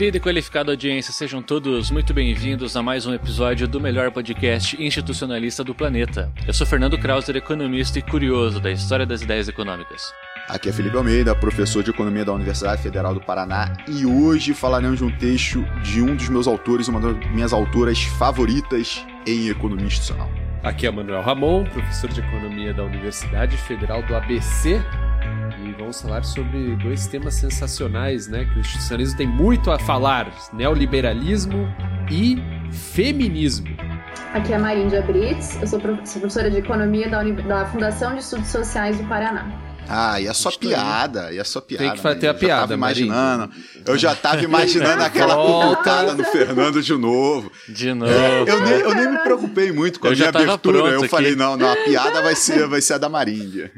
Querida e qualificada audiência, sejam todos muito bem-vindos a mais um episódio do melhor podcast institucionalista do planeta. Eu sou Fernando Krauser, economista e curioso da história das ideias econômicas. Aqui é Felipe Almeida, professor de Economia da Universidade Federal do Paraná, e hoje falaremos de um texto de um dos meus autores, uma das minhas autoras favoritas em economia institucional. Aqui é Manuel Ramon, professor de Economia da Universidade Federal do ABC, e vamos falar sobre dois temas sensacionais, né? Que o institucionalismo tem muito a falar: neoliberalismo e feminismo. Aqui é a Maríndia Brits, eu sou professora de Economia da, Uni da Fundação de Estudos Sociais do Paraná. Ah, e a sua piada, e a sua piada. Tem que ter a piada, tava imaginando. Eu já tava imaginando aquela cutucada no Fernando de novo. De novo. É, eu, nem, eu nem me preocupei muito com a Eu minha já tava abertura. Eu aqui. falei, não, não, a piada vai ser, vai ser a da Maríndia.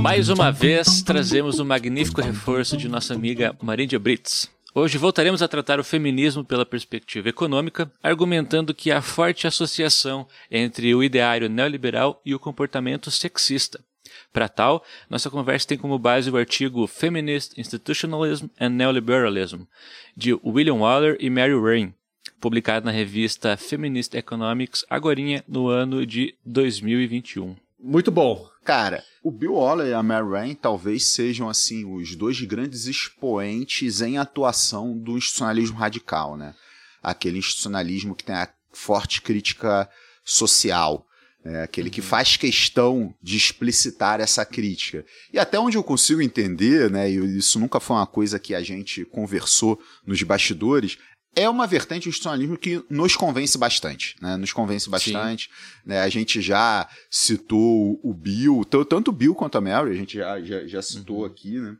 Mais uma vez, trazemos o um magnífico reforço de nossa amiga Marília Brits. Hoje voltaremos a tratar o feminismo pela perspectiva econômica, argumentando que há forte associação entre o ideário neoliberal e o comportamento sexista. Para tal, nossa conversa tem como base o artigo Feminist Institutionalism and Neoliberalism, de William Waller e Mary Rain, publicado na revista Feminist Economics, agorinha no ano de 2021. Muito bom. Cara, o Bill Waller e a Mary Rain talvez sejam assim os dois grandes expoentes em atuação do institucionalismo radical, né? Aquele institucionalismo que tem a forte crítica social, né? aquele que faz questão de explicitar essa crítica. E até onde eu consigo entender, né? E isso nunca foi uma coisa que a gente conversou nos bastidores. É uma vertente do institucionalismo que nos convence bastante, né? Nos convence bastante. Né? A gente já citou o Bill, tanto o Bill quanto a Mary, a gente já, já, já citou aqui, né?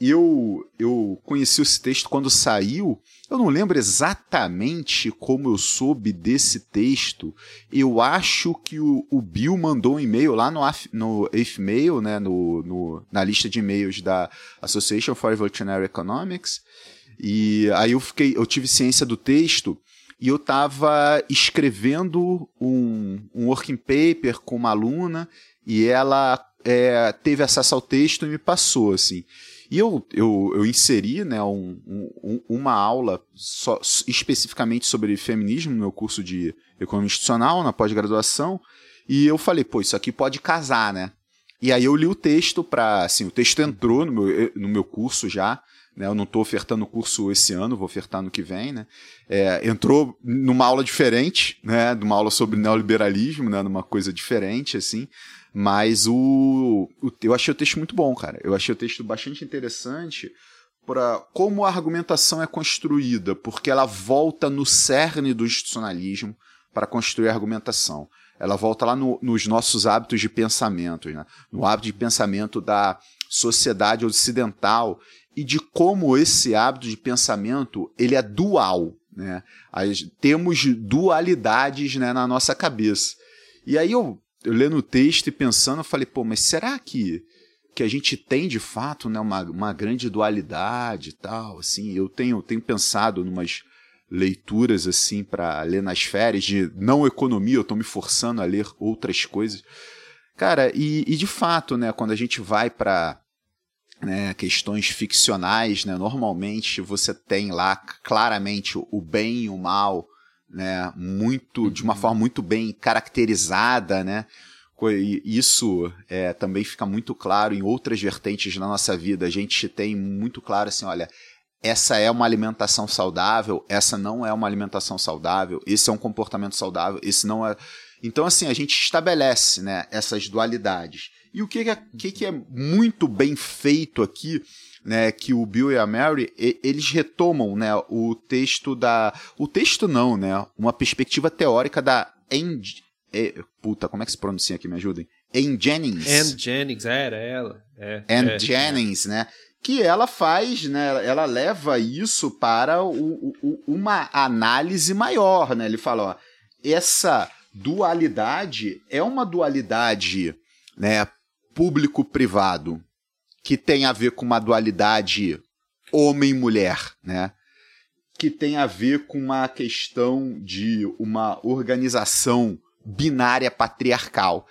Eu, eu conheci esse texto quando saiu. Eu não lembro exatamente como eu soube desse texto. Eu acho que o, o Bill mandou um e-mail lá no, no Mail, né? No, no, na lista de e-mails da Association for Evolutionary Economics. E aí eu fiquei, eu tive ciência do texto e eu estava escrevendo um, um working paper com uma aluna e ela é, teve acesso ao texto e me passou assim. E eu, eu, eu inseri né, um, um- uma aula só, especificamente sobre feminismo no meu curso de economia institucional, na pós-graduação, e eu falei, pô, isso aqui pode casar, né? E aí eu li o texto para, assim, o texto entrou no meu, no meu curso já, né? Eu não estou ofertando o curso esse ano, vou ofertar no que vem, né? É, entrou numa aula diferente, né? Numa aula sobre neoliberalismo, né? Numa coisa diferente, assim. Mas o, o eu achei o texto muito bom, cara. Eu achei o texto bastante interessante para como a argumentação é construída, porque ela volta no cerne do institucionalismo para construir a argumentação. Ela volta lá no- nos nossos hábitos de pensamento, né? no hábito de pensamento da sociedade ocidental e de como esse hábito de pensamento ele é dual. Né? As- temos dualidades né, na nossa cabeça. E aí eu, eu lendo o texto e pensando, eu falei, pô, mas será que que a gente tem de fato né, uma, uma grande dualidade e tal, assim, eu tenho, tenho pensado numas leituras assim para ler nas férias de não economia, eu estou me forçando a ler outras coisas. Cara, e, e de fato, né, quando a gente vai para né, questões ficcionais, né, normalmente você tem lá claramente o bem e o mal, né, muito de uma forma muito bem caracterizada, né? E Isso é, também fica muito claro em outras vertentes da nossa vida. A gente tem muito claro assim, olha, essa é uma alimentação saudável, essa não é uma alimentação saudável, esse é um comportamento saudável, esse não é. Então, assim, a gente estabelece né, essas dualidades. E o que é, que é muito bem feito aqui, né, que o Bill e a Mary, e- eles retomam né, o texto da. O texto não, né? Uma perspectiva teórica da Anne, é, puta, como é que se pronuncia aqui? Me ajudem. Anne Jennings. Anne Jennings, era ela. É, Anne é. Jennings, né? Que ela faz, né? Ela leva isso para o- o- uma análise maior, né? Ele fala, ó, essa dualidade é uma dualidade, né? Público-privado que tem a ver com uma dualidade homem-mulher, né? Que tem a ver com uma questão de uma organização binária patriarcal.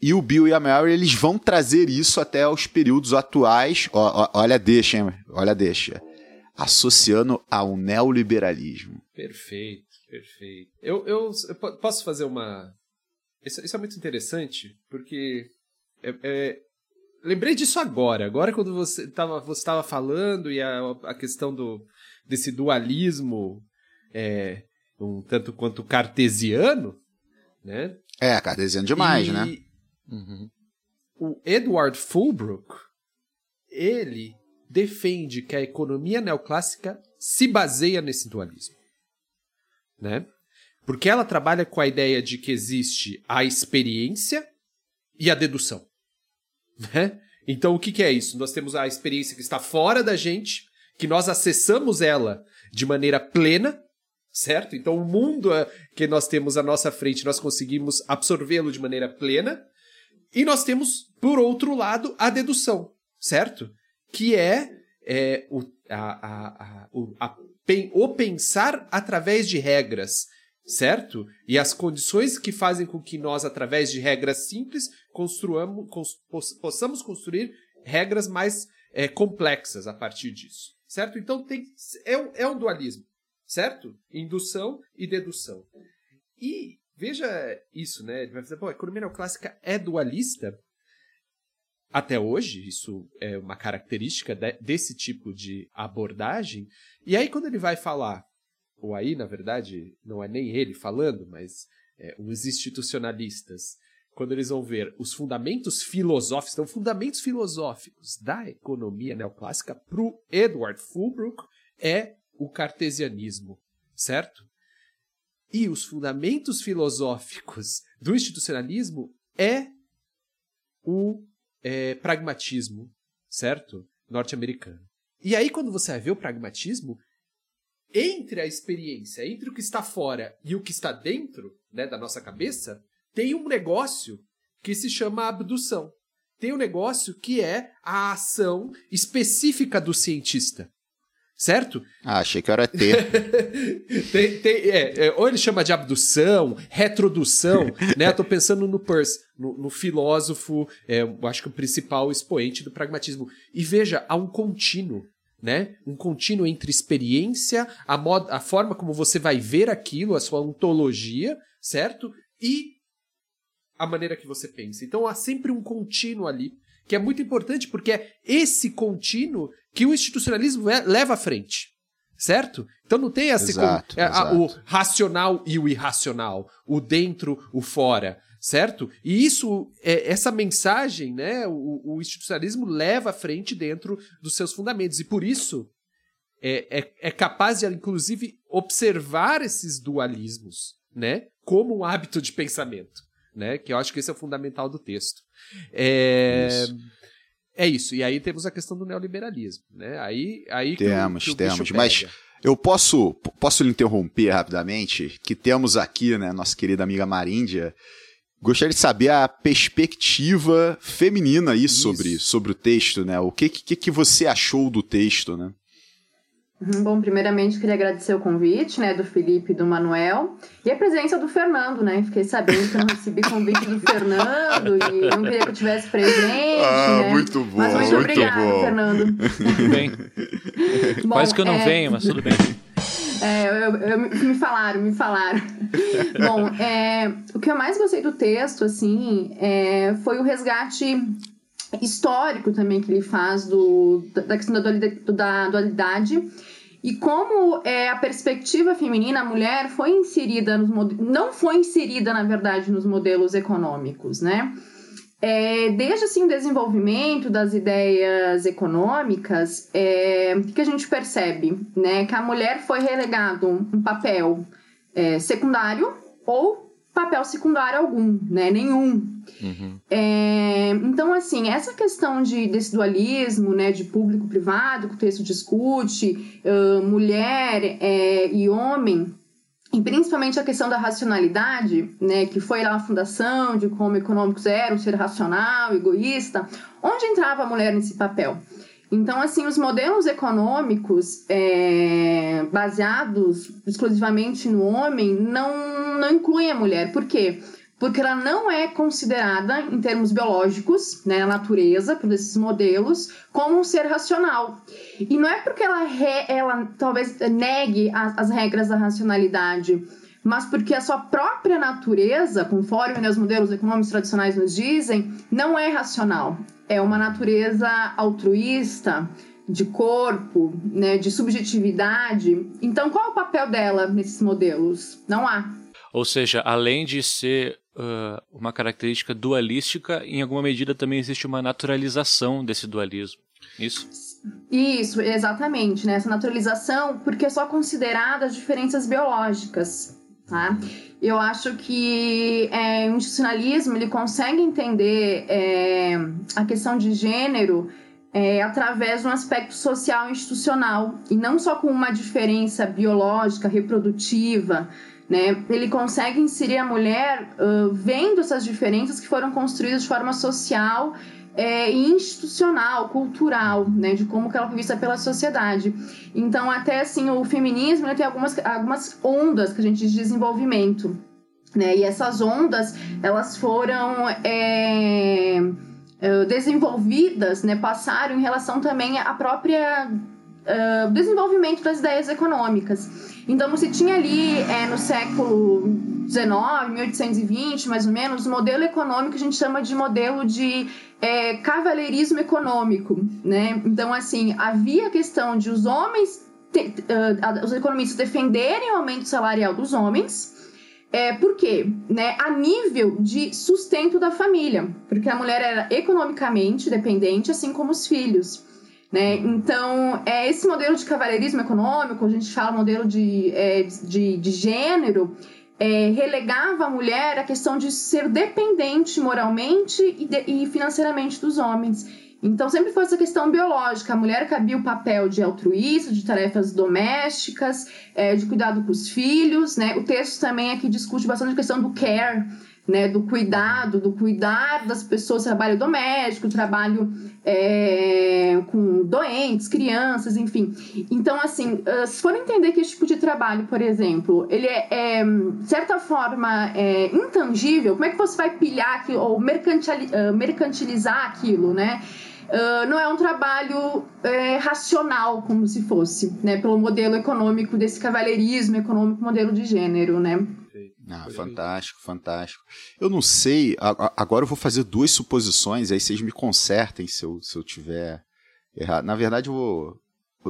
E o Bill e a Mary, eles vão trazer isso até os períodos atuais. Olha, deixa, hein? Olha, deixa. Associando ao neoliberalismo. Perfeito, perfeito. Eu, eu, eu po- posso fazer uma. Isso, isso é muito interessante, porque. é- é- Lembrei disso agora. Agora, quando você estava você tava falando e a, a questão do, desse dualismo é, um tanto quanto cartesiano, né? É, cartesiano demais, E né? Uhum. O Edward Fulbrook, ele defende que a economia neoclássica se baseia nesse dualismo, né? Porque ela trabalha com a ideia de que existe a experiência e a dedução, né? Então o que, que é isso? Nós temos a experiência que está fora da gente, que nós acessamos ela de maneira plena, certo? Então o mundo eh, que nós temos à nossa frente, nós conseguimos absorvê-lo de maneira plena. E nós temos, por outro lado, a dedução, certo? Que é, é, o, a, a, a, o, o pensar através de regras, certo? E as condições que fazem com que nós, através de regras simples, construamos, cons- poss- possamos construir regras mais é, complexas a partir disso, certo? Então tem, é, um, é um dualismo, certo? Indução e dedução. E veja isso, né? Ele vai dizer, pô, a economia neoclássica é dualista. Até hoje, isso é uma característica de- desse tipo de abordagem. E aí, quando ele vai falar, ou aí, na verdade, não é nem ele falando, mas é, os institucionalistas, quando eles vão ver os fundamentos filosóficos, então, fundamentos filosóficos da economia neoclássica para o Edward Fulbrook é o cartesianismo, certo? E os fundamentos filosóficos do institucionalismo é o é, pragmatismo, certo? Norte-americano. E aí, quando você vai ver o pragmatismo, entre a experiência, entre o que está fora e o que está dentro né, da nossa cabeça, tem um negócio que se chama abdução. Tem um negócio que é a ação específica do cientista. Certo? Ah, achei que era ET. Tem- tem- é, é, ou ele chama de abdução, retrodução, né? Eu tô pensando no Peirce, no, no filósofo, é, eu acho que o principal expoente do pragmatismo. E veja, há um contínuo, né? Um contínuo entre experiência, a, mod, a forma como você vai ver aquilo, a sua ontologia, certo? E a maneira que você pensa. Então há sempre um contínuo ali, que é muito importante, porque é esse contínuo que o institucionalismo leva à frente. Certo? Então não tem esse Exato, é, a- o exato. racional e o irracional, o dentro, o fora, certo? E isso, é, essa mensagem, né, o, o institucionalismo leva à frente dentro dos seus fundamentos. E por isso é, é, é capaz de, inclusive, observar esses dualismos, né, como um hábito de pensamento, né, que eu acho que esse é o fundamental do texto. É Isso. é isso. E aí temos a questão do neoliberalismo, né? Aí, aí que o- Temos, que o temos, mas. Eu posso, posso lhe interromper rapidamente? Que temos aqui, né, nossa querida amiga Maríndia. Gostaria de saber a perspectiva feminina aí Isso. sobre, sobre o texto, né? O que, que, que você achou do texto, né? Uhum, Bom, primeiramente queria agradecer o convite, né, do Felipe e do Manuel e a presença do Fernando, né? Fiquei sabendo que eu não recebi convite do Fernando e não queria que eu tivesse presente, né? Ah, muito bom, Mas muito, muito obrigada, bom. Fernando. Tudo bem. Bom, Quase que eu não é, venho, mas tudo bem. É, eu, eu- me falaram, me falaram. Bom, é, o que eu mais gostei do texto, assim, é, foi o resgate histórico também que ele faz do, da questão da dualidade, da dualidade e como é, a perspectiva feminina, a mulher foi inserida nos não foi inserida, na verdade, nos modelos econômicos, né? É, desde assim, o desenvolvimento das ideias econômicas, é, o que a gente percebe? Né? Que a mulher foi relegado um, um papel é, secundário ou papel secundário algum, né? nenhum. Uhum. É, então, assim, essa questão de, desse dualismo, né, de público-privado, que o texto discute, ãh, mulher é, e homem, e principalmente a questão da racionalidade, né, que foi lá a fundação de como econômicos eram, ser racional, egoísta, onde entrava a mulher nesse papel? Então, assim, os modelos econômicos é, baseados exclusivamente no homem não, não incluem a mulher. Por quê? Porque ela não é considerada, em termos biológicos, né, na natureza, por esses modelos, como um ser racional. E não é porque ela, re, ela talvez negue as, as regras da racionalidade, mas porque a sua própria natureza, conforme né, os modelos econômicos tradicionais nos dizem, não é racional é uma natureza altruísta, de corpo, né, de subjetividade. Então, qual é o papel dela nesses modelos? Não há. Ou seja, além de ser uh, uma característica dualística, em alguma medida também existe uma naturalização desse dualismo. Isso? Isso, exatamente. Né? Essa naturalização, porque é só considerada as diferenças biológicas. Tá? Eu acho que é, o institucionalismo ele consegue entender é, a questão de gênero é, através de um aspecto social institucional e não só com uma diferença biológica, reprodutiva. Né? Ele consegue inserir a mulher uh, vendo essas diferenças que foram construídas de forma social é, institucional, cultural, né, de como que ela foi vista pela sociedade. Então, até assim, o feminismo né, tem algumas, algumas ondas que a gente diz de desenvolvimento, né, e essas ondas, elas foram é, é desenvolvidas, né, passaram em relação também à própria uh, desenvolvimento das ideias econômicas. Então, você tinha ali, é, no século XIX, 1820, mais ou menos, o modelo econômico que a gente chama de modelo de é, cavaleirismo econômico, né? Então, assim, havia a questão de os homens, te, uh, os economistas defenderem o aumento salarial dos homens, é, por quê? Né, a nível de sustento da família, porque a mulher era economicamente dependente, assim como os filhos. Né? Então, é, esse modelo de cavalheirismo econômico, a gente fala modelo de, é, de, de gênero, é, relegava a mulher à questão de ser dependente moralmente e, de, e, financeiramente dos homens. Então, sempre foi essa questão biológica. A mulher cabia o papel de altruísta, de tarefas domésticas, é, de cuidado com os filhos. Né? O texto também aqui discute bastante a questão do care, né, do cuidado, do cuidar das pessoas, trabalho doméstico, trabalho é, com doentes, crianças, enfim. Então, assim, ah, se for entender que esse tipo de trabalho, por exemplo, ele é, é de certa forma, é, intangível, como é que você vai pilhar aquilo, ou ah, mercantilizar aquilo, né? Uh, não é um trabalho é, racional, como se fosse, né? Pelo modelo econômico desse cavalheirismo econômico, modelo de gênero, né? Ah, fantástico, fantástico. Eu não sei, agora eu vou fazer duas suposições, aí vocês me consertem se eu, se eu tiver errado. Na verdade, eu, vou,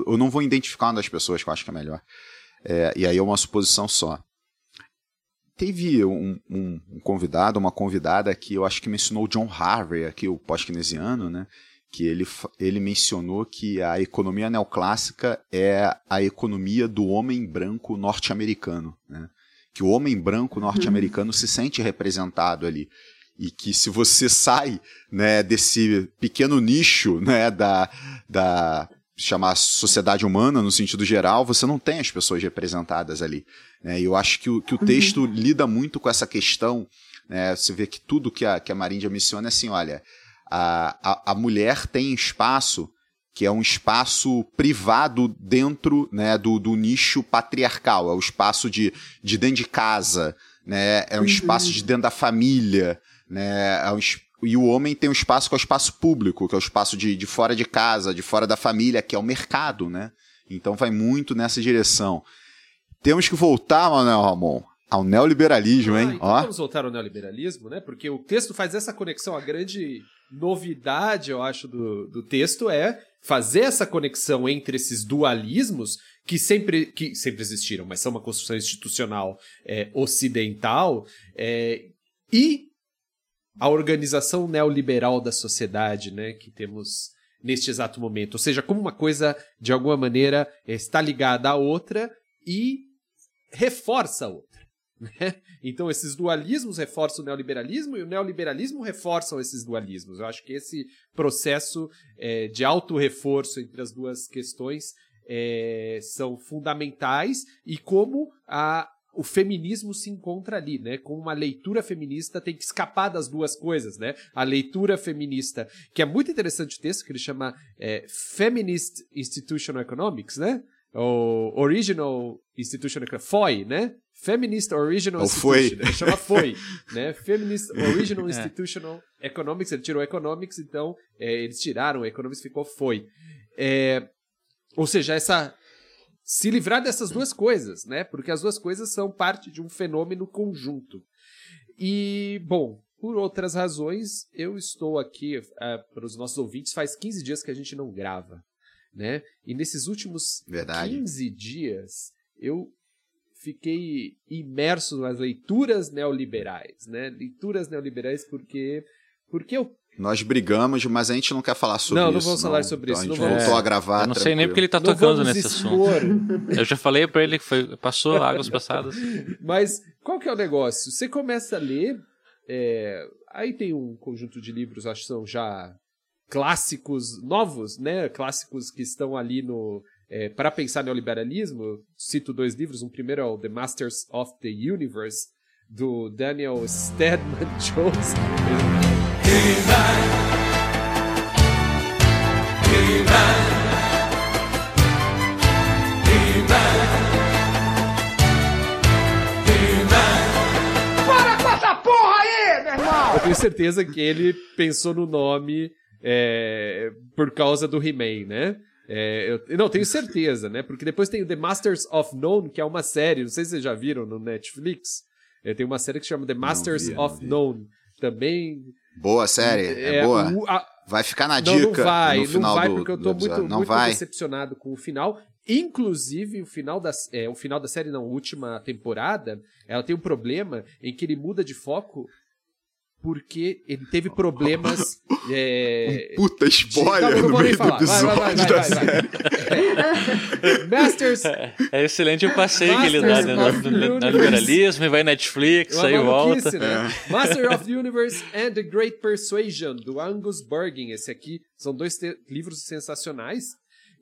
eu não vou identificar uma das pessoas que eu acho que é melhor. É, e aí é uma suposição só. Teve um, um, um, convidado, uma convidada que eu acho que mencionou John Harvey, aqui o pós-keynesiano, né? Que ele, ele mencionou que a economia neoclássica é a economia do homem branco norte-americano, né? Que o homem branco norte-americano uhum. se sente representado ali e que se você sai né, desse pequeno nicho né, da, da chamar sociedade humana no sentido geral, você não tem as pessoas representadas ali. Né? E eu acho que o, que o uhum. texto uhum. lida muito com essa questão. Né? Você vê que tudo que a, que a Marindia menciona é assim, olha, a, a, a mulher tem espaço que é um espaço privado dentro né, do, do nicho patriarcal, é o espaço de, de dentro de casa, né, é um uhum. espaço de dentro da família, né, é um, e o homem tem um espaço que é o espaço público, que é o espaço de, de fora de casa, de fora da família, que é o mercado, né? Então vai muito nessa direção. Temos que voltar, Manuel Ramon, ao neoliberalismo, ah, hein? Então Ó. Vamos voltar ao neoliberalismo, né? Porque o texto faz essa conexão, a grande novidade, eu acho, do, do texto é fazer essa conexão entre esses dualismos que sempre, que sempre existiram, mas são uma construção institucional é, ocidental, é, e a organização neoliberal da sociedade né, que temos neste exato momento. Ou seja, como uma coisa, de alguma maneira, está ligada à outra e reforça a outra. Né? Então, esses dualismos reforçam o neoliberalismo e o neoliberalismo reforçam esses dualismos. Eu acho que esse processo é, de auto-reforço entre as duas questões é, são fundamentais e como a, o feminismo se encontra ali, né? Com uma leitura feminista tem que escapar das duas coisas, né? A leitura feminista, que é muito interessante o texto, que ele chama é, Feminist Institutional Economics, né? O Original Institutional Economics, FOI, né? Feminist Original Ou Institution. foi. Ele chama FOI, né? Feminist Original É. Institutional Economics. Ele tirou Economics, então é, eles tiraram o Economics, ficou FOI. É, ou seja, essa se livrar dessas duas coisas, né? Porque as duas coisas são parte de um fenômeno conjunto. E, bom, por outras razões, eu estou aqui ah, para os nossos ouvintes, faz 15 dias que a gente não grava, né? E nesses últimos Verdade. 15 dias, eu fiquei imerso nas leituras neoliberais, né? Leituras neoliberais porque porque eu Nós brigamos, mas a gente não quer falar sobre Não, isso. não vamos falar sobre Então isso, A gente não voltou É, a gravar. Eu não sei nem porque ele tá não tocando nesse assunto. expor Eu já falei pra ele que foi, passou águas passadas. Mas qual que é o negócio? Você começa a ler, é, aí tem um conjunto de livros, acho que são já clássicos novos, né? Clássicos que estão ali no é, para pensar neoliberalismo. Cito dois livros. Um primeiro é o The Masters of the Universe do Daniel Stedman Jones. Eu tenho certeza que ele pensou no nome é, por causa do He-Man, né? É, eu, não, tenho certeza, né? Porque depois tem o The Masters of Known, que é uma série, não sei se vocês já viram no Netflix. É, tem uma série que se chama The Masters vi, não of. Known. Também. Boa série? É, boa? o- a- Vai ficar na não, dica não vai, no final não vai, do, porque eu tô muito, Não muito decepcionado com o final. Inclusive, o final da, é, o final da série, não, última temporada, ela tem um problema em que ele muda de foco porque ele teve problemas. é, Puta de- spoiler eu não no meio do falar. Vai, vai, vai, episódio da vai, vai, vai. É. Masters. É excelente o passeio que ele dá né, no, no- liberalismo e vai Netflix, Uma aí volta. né? Master of the Universe and the Great Persuasion, do Angus Bergen. Esse aqui são dois livros sensacionais.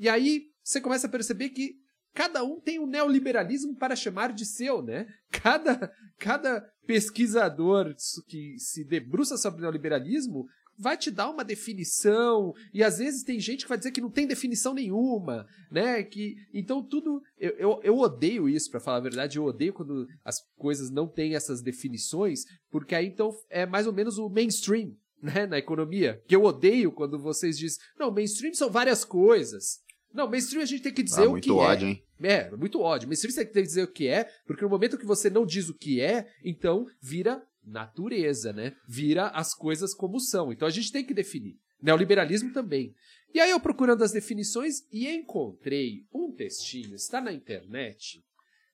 E aí você começa a perceber que cada um tem um neoliberalismo para chamar de seu, né? Cada, cada pesquisador que se debruça sobre neoliberalismo vai te dar uma definição e às vezes tem gente que vai dizer que não tem definição nenhuma, né? Que então tudo eu, eu, eu odeio isso para falar a verdade, eu odeio quando as coisas não têm essas definições, porque aí então é mais ou menos o mainstream, né, na economia. Que eu odeio quando vocês dizem, não, mainstream são várias coisas. Não, mainstream a gente tem que dizer Ah, o que ódio, é. hein? É, muito ódio. Mainstream você tem que dizer o que é, porque no momento que você não diz o que é, então vira natureza, né? Vira as coisas como são. Então a gente tem que definir. Neoliberalismo também. E aí eu procurando as definições e encontrei um textinho, está na internet,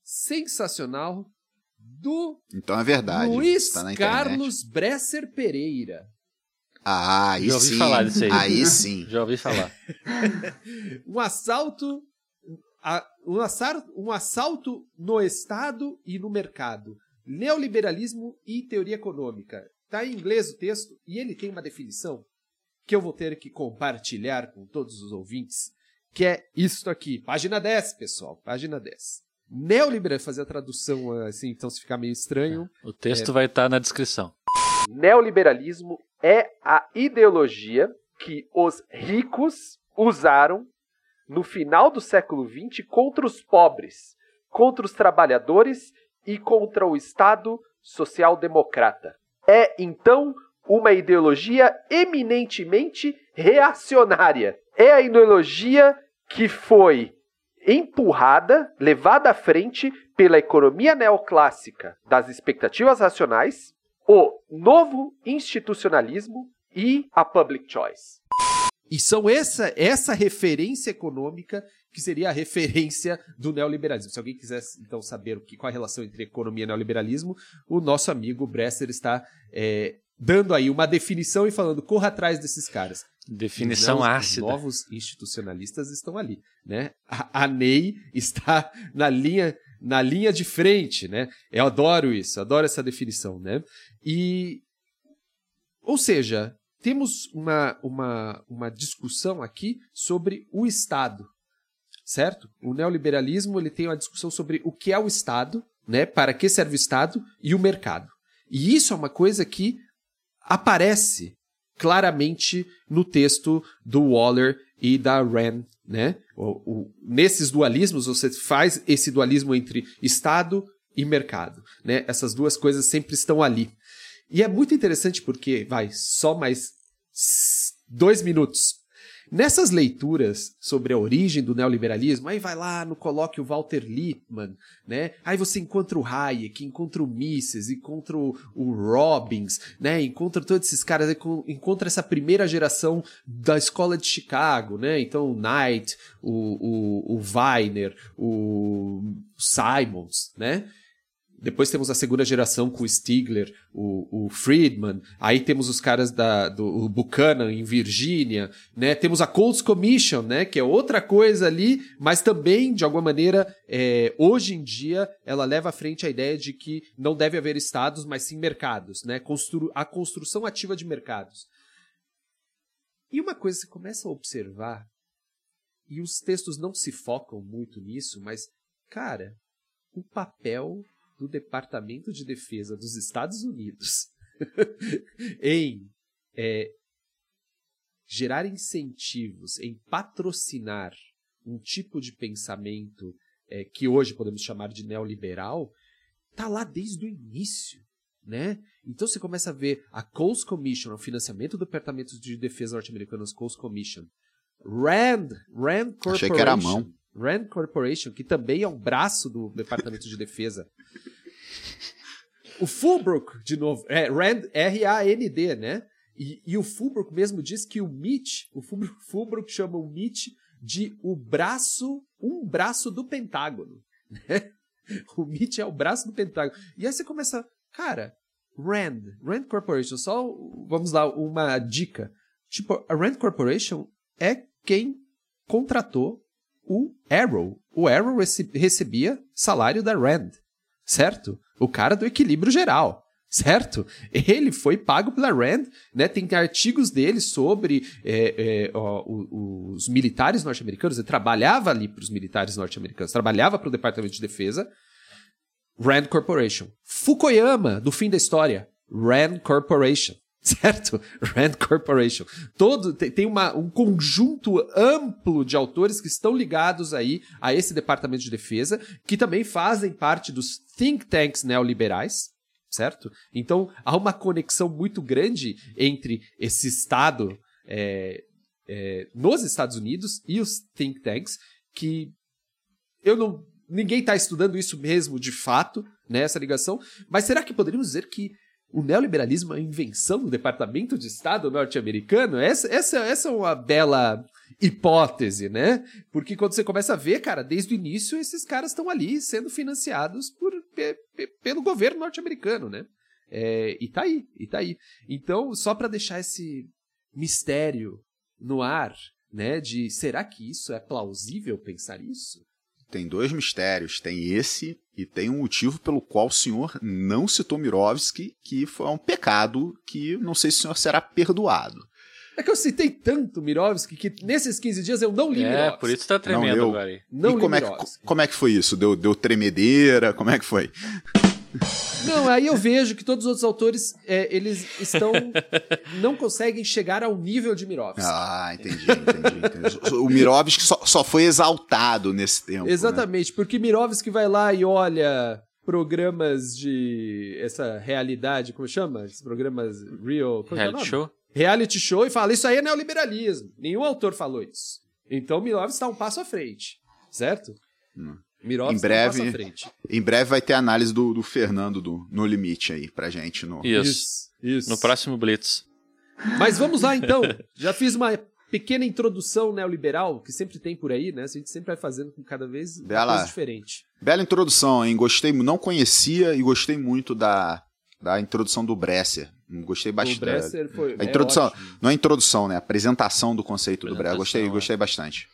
sensacional, do Então é verdade. Luiz tá. Carlos Bresser Pereira. Ah, aí Já ouvi sim. falar disso aí. Aí sim. Já ouvi falar. Um assalto. a- um, assar- um assalto no Estado e no mercado. Neoliberalismo e teoria econômica. Está em inglês o texto e ele tem uma definição que eu vou ter que compartilhar com todos os ouvintes, que é isto aqui. Página 10, pessoal. Página 10. Neoliberalismo, fazer a tradução assim, então se ficar meio estranho. O texto vai estar na descrição. Neoliberalismo é a ideologia que os ricos usaram no final do século XX contra os pobres, contra os trabalhadores e contra o Estado social-democrata. É, então, uma ideologia eminentemente reacionária. É a ideologia que foi empurrada, levada à frente pela economia neoclássica das expectativas racionais, o novo institucionalismo e a public choice. E são essa, essa referência econômica que seria a referência do neoliberalismo. Se alguém quiser então saber o que, qual a relação entre economia e neoliberalismo, o nosso amigo Bresser está é, dando aí uma definição e falando corra atrás desses caras. Definição Os ácida. novos institucionalistas estão ali, né? A, a Ney está na linha na linha de frente, né? Eu adoro isso, adoro essa definição, né? E ou seja, temos uma, uma, uma discussão aqui sobre o Estado, certo? O neoliberalismo ele tem uma discussão sobre o que é o Estado, né? Para que serve o Estado e o mercado. E isso é uma coisa que aparece claramente no texto do Waller e da Rand, né? O, o, nesses dualismos, você faz esse dualismo entre Estado e mercado, né? Essas duas coisas sempre estão ali. E é muito interessante porque, vai, só mais dois minutos Nessas leituras sobre a origem do neoliberalismo, aí vai lá no colóquio Walter Lippmann, né? Aí você encontra o Hayek, encontra o Mises, encontra o, Robbins, né? Encontra todos esses caras, encontra essa primeira geração da escola de Chicago, né? Então o Knight, o, o, o Weiner, o Simons, né? Depois temos a segunda geração com o Stigler, o, o Friedman. Aí temos os caras da, do Buchanan em Virgínia, né? Temos a Coles Commission, né? Que é outra coisa ali, mas também, de alguma maneira, é, hoje em dia, ela leva à frente a ideia de que não deve haver estados, mas sim mercados, né? Constru a construção ativa de mercados. E uma coisa que você começa a observar, e os textos não se focam muito nisso, mas, cara, o papel do Departamento de Defesa dos Estados Unidos em é, gerar incentivos, em patrocinar um tipo de pensamento é, que hoje podemos chamar de neoliberal, está lá desde o início. Né? Então você começa a ver a Coast Commission, o financiamento do Departamento de Defesa norte-americano, a Coast Commission, Rand, Rand Corporation. Achei que era a mão. Rand Corporation, que também é um braço do Departamento de Defesa. O Fulbrook, de novo, é Rand, R-A-N-D, né? E, e, o Fulbrook mesmo diz que o Mitch, o Fulbrook, Fulbrook chama o Mitch de o braço, um braço do Pentágono. Né? O Mitch é o braço do Pentágono. E aí você começa, cara, Rand, Rand Corporation, só vamos lá, uma dica. Tipo, a Rand Corporation é quem contratou o Arrow. O Arrow recebia salário da Rand, certo? O cara do equilíbrio geral, certo? Ele foi pago pela Rand, né? Tem artigos dele sobre é, é, ó, os militares norte-americanos. Ele trabalhava ali para os militares norte-americanos, trabalhava para o Departamento de Defesa. Rand Corporation. Fukuyama, do fim da história. Rand Corporation. certo? Rand Corporation. Todo tem uma, um conjunto amplo de autores que estão ligados aí a esse departamento de defesa, que também fazem parte dos think tanks neoliberais, certo? Então há uma conexão muito grande entre esse Estado é, é, nos Estados Unidos e os think tanks que eu não ninguém está estudando isso mesmo de fato, né, essa ligação, mas será que poderíamos dizer que o neoliberalismo é uma invenção do Departamento de Estado norte-americano? Essa, essa, essa é uma bela hipótese, né? Porque quando você começa a ver, cara, desde o início esses caras estão ali sendo financiados por, pelo governo norte-americano, né? É, e tá aí, e tá aí. Então, só para deixar esse mistério no ar, né? De será que isso é plausível pensar isso? Tem dois mistérios. Tem esse e tem um motivo pelo qual o senhor não citou Mirovski, que foi um pecado que não sei se o senhor será perdoado. É que eu citei tanto Mirovski que nesses 15 dias eu não li é, Mirovski. por isso tá tremendo não agora aí. Não e li como é, que, Mirovski. como é que foi isso? Deu, deu tremedeira? Como é que foi? Não, aí eu vejo que todos os outros autores, é, eles estão... não conseguem chegar ao nível de Mirovski. Ah, entendi, entendi. entendi. O Mirovski só, só foi exaltado nesse tempo. né? Exatamente, porque Mirovski vai lá e olha programas de essa realidade, como chama? Esses programas real, como é é o Reality nome? show? reality show e fala isso aí é neoliberalismo. Nenhum autor falou isso. Então Mirovski está um passo à frente, certo? Hum. Mirovski Em um breve- frente. Em breve vai ter análise do, do Fernando do No Limite aí pra gente. No... Isso. isso. No próximo Blitz. Mas vamos lá então. Já fiz uma pequena introdução neoliberal que sempre tem por aí, né? A gente sempre vai fazendo com cada vez Bela. coisa diferente. Bela introdução, hein? Gostei, não conhecia e gostei muito da, da introdução do Bresser. Gostei O bastante. Bresser foi A é introdução, ótimo. não é introdução, né? A apresentação do conceito do Bresser. Gostei, Apresentação, é. gostei bastante.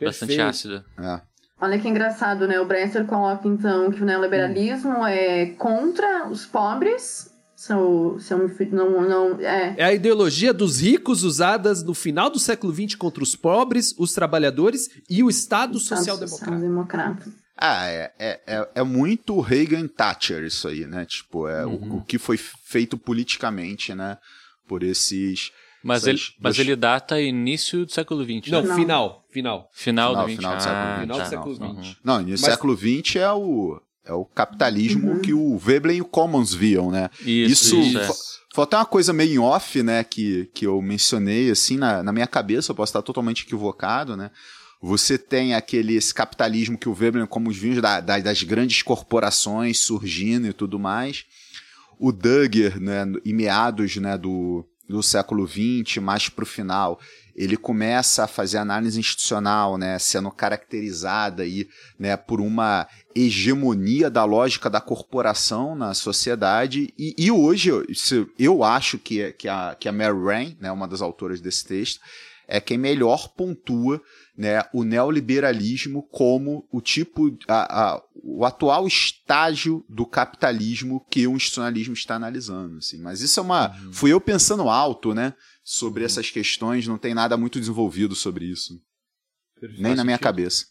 Bastante Perfeito. ácida. É. Olha que engraçado, né? O Bresser coloca então que o neoliberalismo é contra os pobres. Se eu, se não, não, é, É a ideologia dos ricos usadas no final do século XX contra os pobres, os trabalhadores e o Estado Estado social-democrata. social-democrata. Ah, é, é, é, é muito Reagan Thatcher isso aí, né? Tipo, é Uhum. o, o que foi feito politicamente, né? Por esses. Mas, essas ele, mas ele data início do século XX. Não, né? Final, final. Final, Final- do 20. final do ah, século XX. Final do tá. século Uhum. XX. Não, no Mas- século XX é o, é o capitalismo Uhum. que o Veblen e o Commons viam, né? Isso, Isso- isso, é. fo- Foi até uma coisa meio em off, né, que, que eu mencionei, assim, na, na minha cabeça, eu posso estar totalmente equivocado, né? Você tem aquele esse capitalismo que o Veblen como os vinhos da, da- das grandes corporações surgindo e tudo mais. O Dugger, né, em meados né, do, do século XX, mais para o final, ele começa a fazer análise institucional, né, sendo caracterizada aí, né, por uma hegemonia da lógica da corporação na sociedade. E, e hoje, eu- acho que, que, a, que a Mary Rain, né, uma das autoras desse texto, é quem melhor pontua né, o neoliberalismo como o tipo, a, a- o atual estágio do capitalismo que o institucionalismo está analisando. Assim. Mas isso é uma. Fui eu pensando alto, né? Sobre essas questões, não tem nada muito desenvolvido sobre isso. Nem na minha cabeça.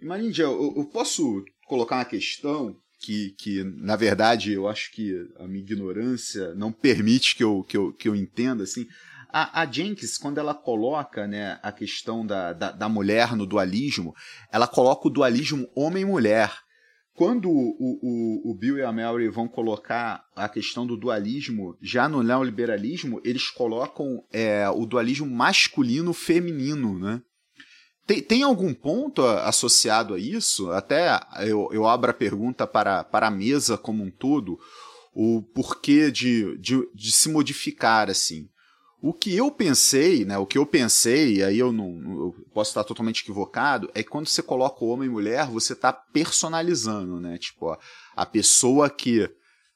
E, Marindia, eu, eu posso colocar uma questão que, que, na verdade, eu acho que a minha ignorância não permite que eu, que eu, que eu entenda, assim. A, a Jenkins, quando ela coloca né, a questão da, da, da mulher no dualismo, ela coloca o dualismo homem-mulher. Quando o, o, o Bill e a Mary vão colocar a questão do dualismo, já no neoliberalismo, eles colocam é, o dualismo masculino-feminino, né? Tem, tem algum ponto associado a isso? Até eu, eu abro a pergunta para, para a mesa como um todo, o porquê de, de, de se modificar assim. O que eu pensei, né? O que eu pensei, e aí eu não eu posso estar totalmente equivocado, é que quando você coloca o homem e mulher, você está personalizando, né? Tipo, ó, a pessoa que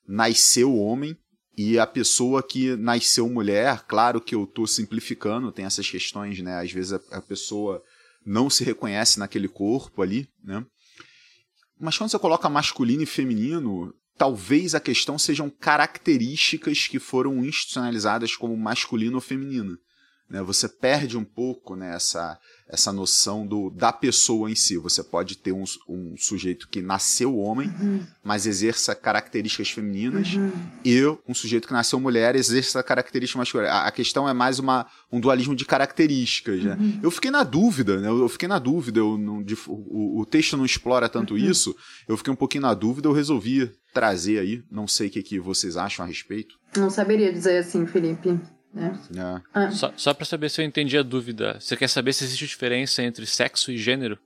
nasceu homem e a pessoa que nasceu mulher, claro que eu estou simplificando, tem essas questões, né? Às vezes a, a pessoa não se reconhece naquele corpo ali, né? Mas quando você coloca masculino e feminino, talvez a questão sejam características que foram institucionalizadas como masculino ou feminino. Né? Você perde um pouco né, essa, essa noção do, da pessoa em si. Você pode ter um, um sujeito que nasceu homem, mas exerça características femininas, e um sujeito que nasceu mulher exerça características masculinas. A, a questão é mais uma, um dualismo de características. Né? Eu fiquei na dúvida, né? eu, eu fiquei na dúvida. Eu não, de- o, o texto não explora tanto isso. Eu fiquei um pouquinho na dúvida, eu resolvi trazer aí. Não sei o que, que vocês acham a respeito. Não saberia dizer assim, Felipe. Né? né? Ah, Só, só pra saber se eu entendi a dúvida. Você quer saber se existe diferença entre sexo e gênero?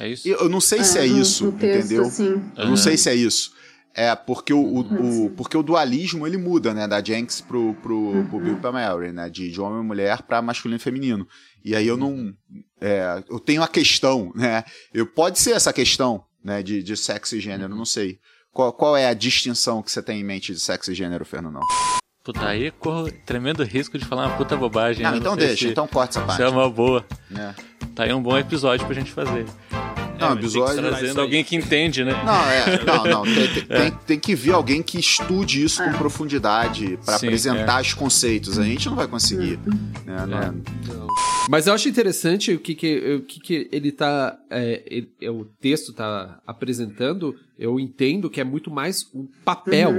É isso? Eu eu não sei se é no- isso, no texto, entendeu? assim. Eu não sei se é isso. É porque o, o, o- porque o dualismo ele muda, né? Da Jenks pro, pro, pro Bill e pra Mary, né? De, de homem e mulher pra masculino e feminino. E aí eu não. é, eu tenho a questão, né? Eu, pode ser essa questão, né? De, de sexo e gênero, não sei. Qual, qual é a distinção que você tem em mente de sexo e gênero, Fernando? Puta, aí corro tremendo risco de falar uma puta bobagem. Não, Eu então deixa, se- então corta essa parte. é uma boa. né? Tá aí um bom episódio pra gente fazer. Não, mas episódio- Tem que Isso trazendo alguém que entende, né? Não, é, não, não. Tem, tem- tem, tem que vir alguém que estude isso com profundidade pra Sim, apresentar os conceitos. A gente não vai conseguir. Né, né? Mas eu acho interessante o que, que, o que, que ele tá. É, ele- é, o texto tá apresentando. Eu entendo que é muito mais um papel,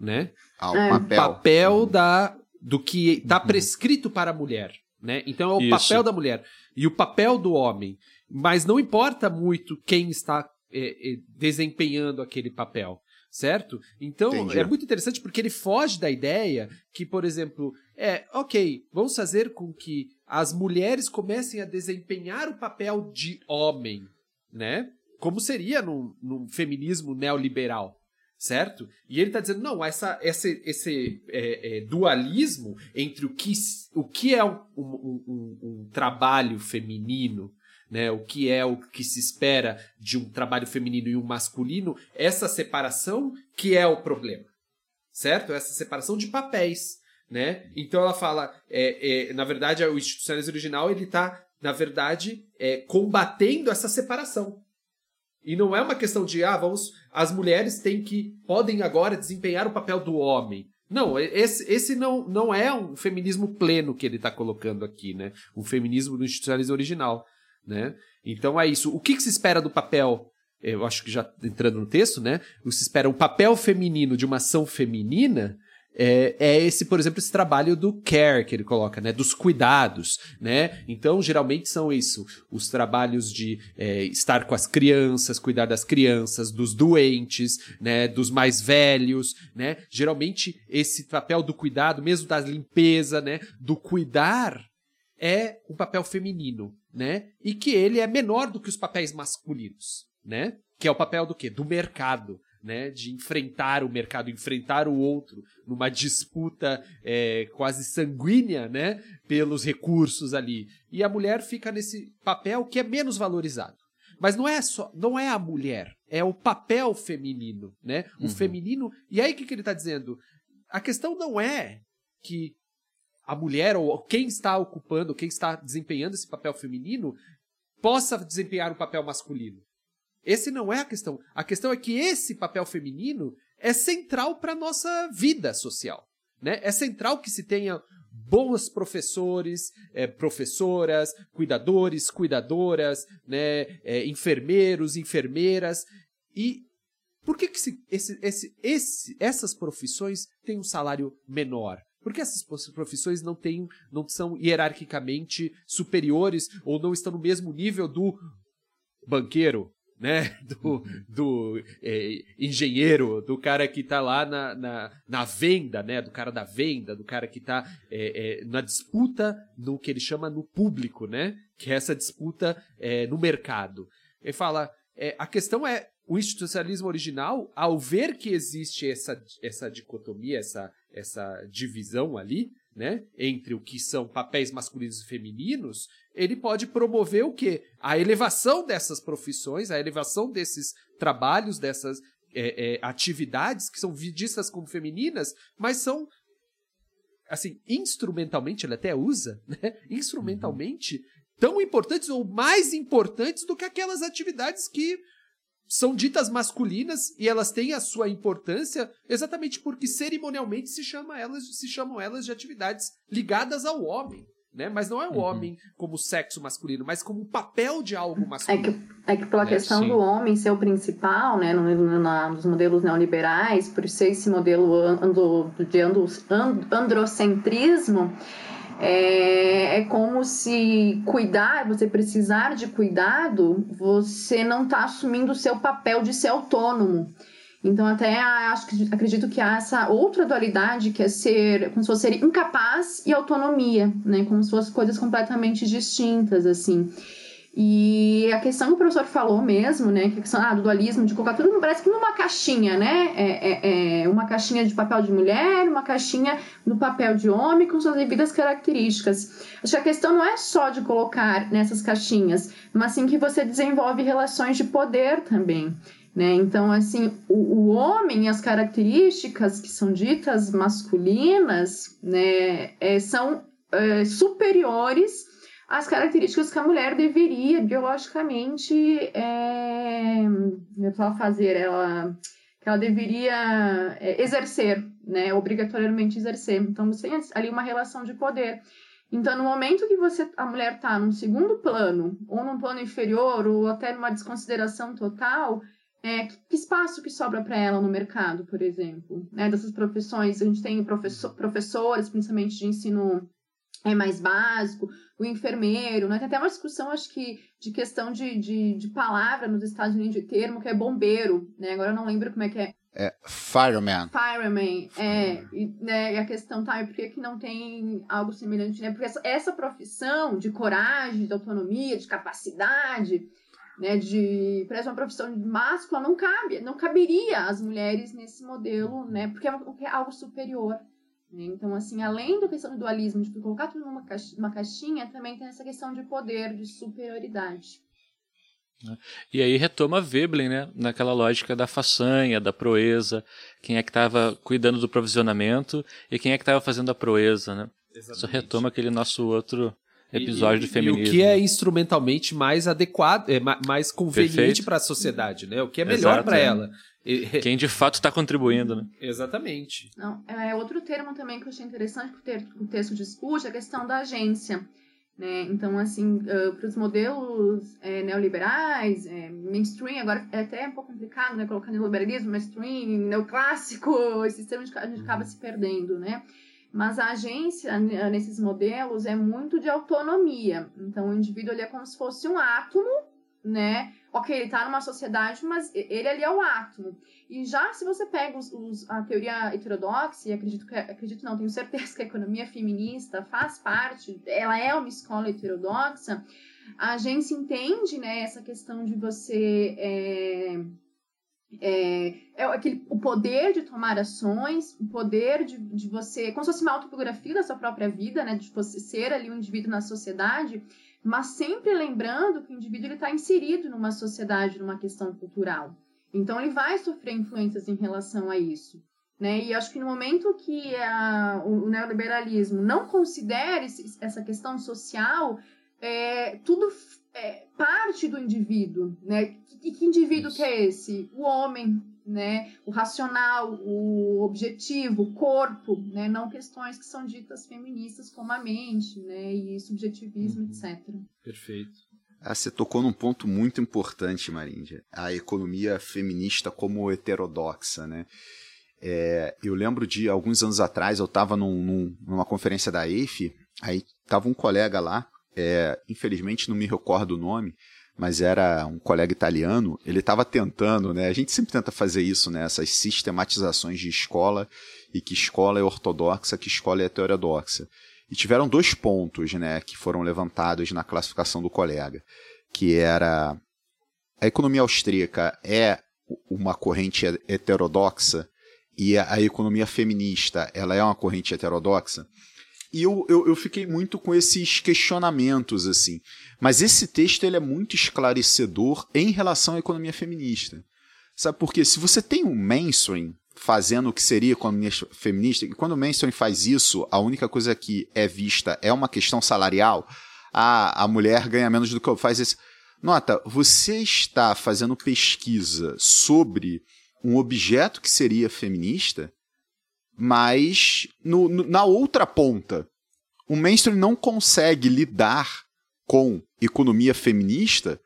né? Ah, o É. papel. Papel da, do que está prescrito para a mulher. Né? Então é o Isso. papel da mulher e o papel do homem. Mas não importa muito quem está é, é, desempenhando aquele papel. Certo? Então Entendi. é muito interessante porque ele foge da ideia que, por exemplo, é ok, vamos fazer com que as mulheres comecem a desempenhar o papel de homem, né? Como seria num, num feminismo neoliberal, certo? E ele está dizendo, não, essa, esse, esse é, é, dualismo entre o que, o que é um, um- um- um trabalho feminino, né? O que é o que se espera de um trabalho feminino e um masculino, essa separação que é o problema, certo? Essa separação de papéis, né? Então ela fala, é, é, na verdade, o institucionalismo original ele está, na verdade, é, combatendo essa separação. E não é uma questão de, ah, vamos, as mulheres têm que, podem agora desempenhar o papel do homem. Não, esse, esse não, não é um feminismo pleno que ele está colocando aqui, né? Um feminismo do institucionalismo original. né? Então é isso. O que, que se espera do papel? Eu acho que já entrando no texto, né? O se espera o papel feminino de uma ação feminina é, é, esse, por exemplo, esse trabalho do care que ele coloca, né? Dos cuidados, né? Então, geralmente são isso, os trabalhos de é, estar com as crianças, cuidar das crianças, dos doentes, né? Dos mais velhos, né? Geralmente esse papel do cuidado, mesmo da limpeza, né? Do cuidar é um papel feminino, né? E que ele é menor do que os papéis masculinos, né? Que é o papel do quê? Do mercado, né, de enfrentar o mercado, enfrentar o outro numa disputa é, quase sanguínea, né, pelos recursos ali. E a mulher fica nesse papel que é menos valorizado. Mas não é só, não é a mulher, é o papel feminino, né? O uhum. feminino. E aí o que, que ele está dizendo? A questão não é que a mulher ou quem está ocupando, quem está desempenhando esse papel feminino possa desempenhar um papel masculino. Esse não é a questão. A questão é que esse papel feminino é central para nossa vida social. Né? É central que se tenha bons professores, é, professoras, cuidadores, cuidadoras, né, é, enfermeiros, enfermeiras. E por que, que se, esse, esse, esse, essas profissões têm um salário menor? Por que essas profissões não, têm, não são hierarquicamente superiores ou não estão no mesmo nível do banqueiro, né? Do, do é, engenheiro, do cara que está lá na, na, na, venda, né? Do cara da venda, do cara que está é, é, na disputa no que ele chama no público, né? Que é essa disputa é, no mercado. Ele fala, é, a questão é o institucionalismo original, ao ver que existe essa, essa dicotomia, essa, essa divisão ali, né, entre o que são papéis masculinos e femininos, ele pode promover o quê? A elevação dessas profissões, a elevação desses trabalhos, dessas é, é, atividades que são vistas como femininas, mas são assim, instrumentalmente, ele até usa, né? Instrumentalmente, tão importantes ou mais importantes do que aquelas atividades que são ditas masculinas e elas têm a sua importância exatamente porque cerimonialmente se, chama elas, se chamam elas de atividades ligadas ao homem. Né? Mas não é o uhum. homem como sexo masculino, mas como papel de algo masculino. É que, é que pela né? questão Sim. do homem ser o principal, né, no, no, na, nos modelos neoliberais, por ser esse modelo ando, de ando, androcentrismo, é, é como se cuidar, você precisar de cuidado, você não está assumindo o seu papel de ser autônomo. Então, até acho que acredito que há essa outra dualidade que é ser, como se fosse ser incapaz e autonomia, né? Como se fossem coisas completamente distintas, assim. E a questão que o professor falou mesmo, né, que a questão ah, do dualismo, de colocar tudo, parece que numa caixinha, né, é, é, é, uma caixinha de papel de mulher, uma caixinha no papel de homem com suas devidas características. Acho que a questão não é só de colocar nessas caixinhas, mas sim que você desenvolve relações de poder também. Né? Então, assim, o, o homem, as características que são ditas masculinas, né, é, são é, superiores as características que a mulher deveria biologicamente é, fazer, ela que ela deveria é, exercer, né, obrigatoriamente exercer. Então você tem ali uma relação de poder. Então no momento que você a mulher está num segundo plano ou num plano inferior ou até numa desconsideração total, é, que espaço que sobra para ela no mercado, por exemplo, né, dessas profissões? A gente tem professor, professores, principalmente de ensino é mais básico, o enfermeiro, né? Tem até uma discussão, acho que, de questão de, de, de palavra nos Estados Unidos de termo, que é bombeiro, né? Agora eu não lembro como é que é. É fireman. Fireman, é. E, né, e a questão tá, por que, que não tem algo semelhante, né? Porque essa, essa profissão de coragem, de autonomia, de capacidade, né, de parece uma profissão máscula não cabe, não caberia às mulheres nesse modelo, né, porque é, é algo superior. Né? Então, assim, além da questão do dualismo, de colocar tudo numa caixinha, caixinha, também tem essa questão de poder, de superioridade. E aí retoma Veblen, né? Naquela lógica da façanha, da proeza, quem é que estava cuidando do provisionamento e quem é que estava fazendo a proeza, né? Exatamente. Isso retoma aquele nosso outro episódio e, do feminismo. E o que é instrumentalmente mais adequado, é mais conveniente para a sociedade, né? O que é melhor para é. Quem de fato está contribuindo, né? Exatamente. Não, é outro termo também que eu achei interessante que o texto discute, a questão da agência. Né? Então, assim, uh, para os modelos é, neoliberais, é, mainstream, agora é até um pouco complicado, né? Colocar neoliberalismo, mainstream, neoclássico, esse sistema a gente acaba se perdendo, né? Mas a agência, nesses modelos, é muito de autonomia. Então, o indivíduo ele é como se fosse um átomo, né? Ok, ele está numa sociedade, mas ele ali é o átomo. E já se você pega os, os, a teoria heterodoxa, e acredito, que, acredito não, tenho certeza que a economia feminista faz parte, ela é uma escola heterodoxa, a agência entende né, essa questão de você. É, é, é aquele, o poder de tomar ações, o poder de, de você, como se fosse uma autobiografia da sua própria vida, né, de você ser ali um indivíduo na sociedade, mas sempre lembrando que o indivíduo está inserido numa sociedade, numa questão cultural. Então ele vai sofrer influências em relação a isso. Né? E acho que no momento que a, o, o neoliberalismo não considere essa questão social, é, tudo parte do indivíduo, né? E que indivíduo que é esse? O homem, né? O racional, o objetivo, o corpo, né? Não questões que são ditas feministas como a mente, né? E subjetivismo, uhum. etc. Perfeito. Ah, você tocou num ponto muito importante, Maríndia. A economia feminista como heterodoxa, né? É, eu lembro de alguns anos atrás, eu estava num, num, numa conferência da EIF, aí tava um colega lá, é, infelizmente não me recordo o nome, mas era um colega italiano, ele estava tentando, né? A gente sempre tenta fazer isso, né? Essas sistematizações de escola e que escola é ortodoxa, que escola é heterodoxa. E tiveram dois pontos, né, que foram levantados na classificação do colega, que era a economia austríaca é uma corrente heterodoxa e a economia feminista ela é uma corrente heterodoxa. E eu, eu, eu, fiquei muito com esses questionamentos, assim. Mas esse texto ele é muito esclarecedor em relação à economia feminista. Sabe por quê? Se você tem um mainstream fazendo o que seria economia feminista, e quando o mainstream faz isso, a única coisa que é vista é uma questão salarial, a, a mulher ganha menos do que eu faz esse. Nota, você está fazendo pesquisa sobre um objeto que seria feminista mas no, no, na outra ponta, o mainstream não consegue lidar com economia feminista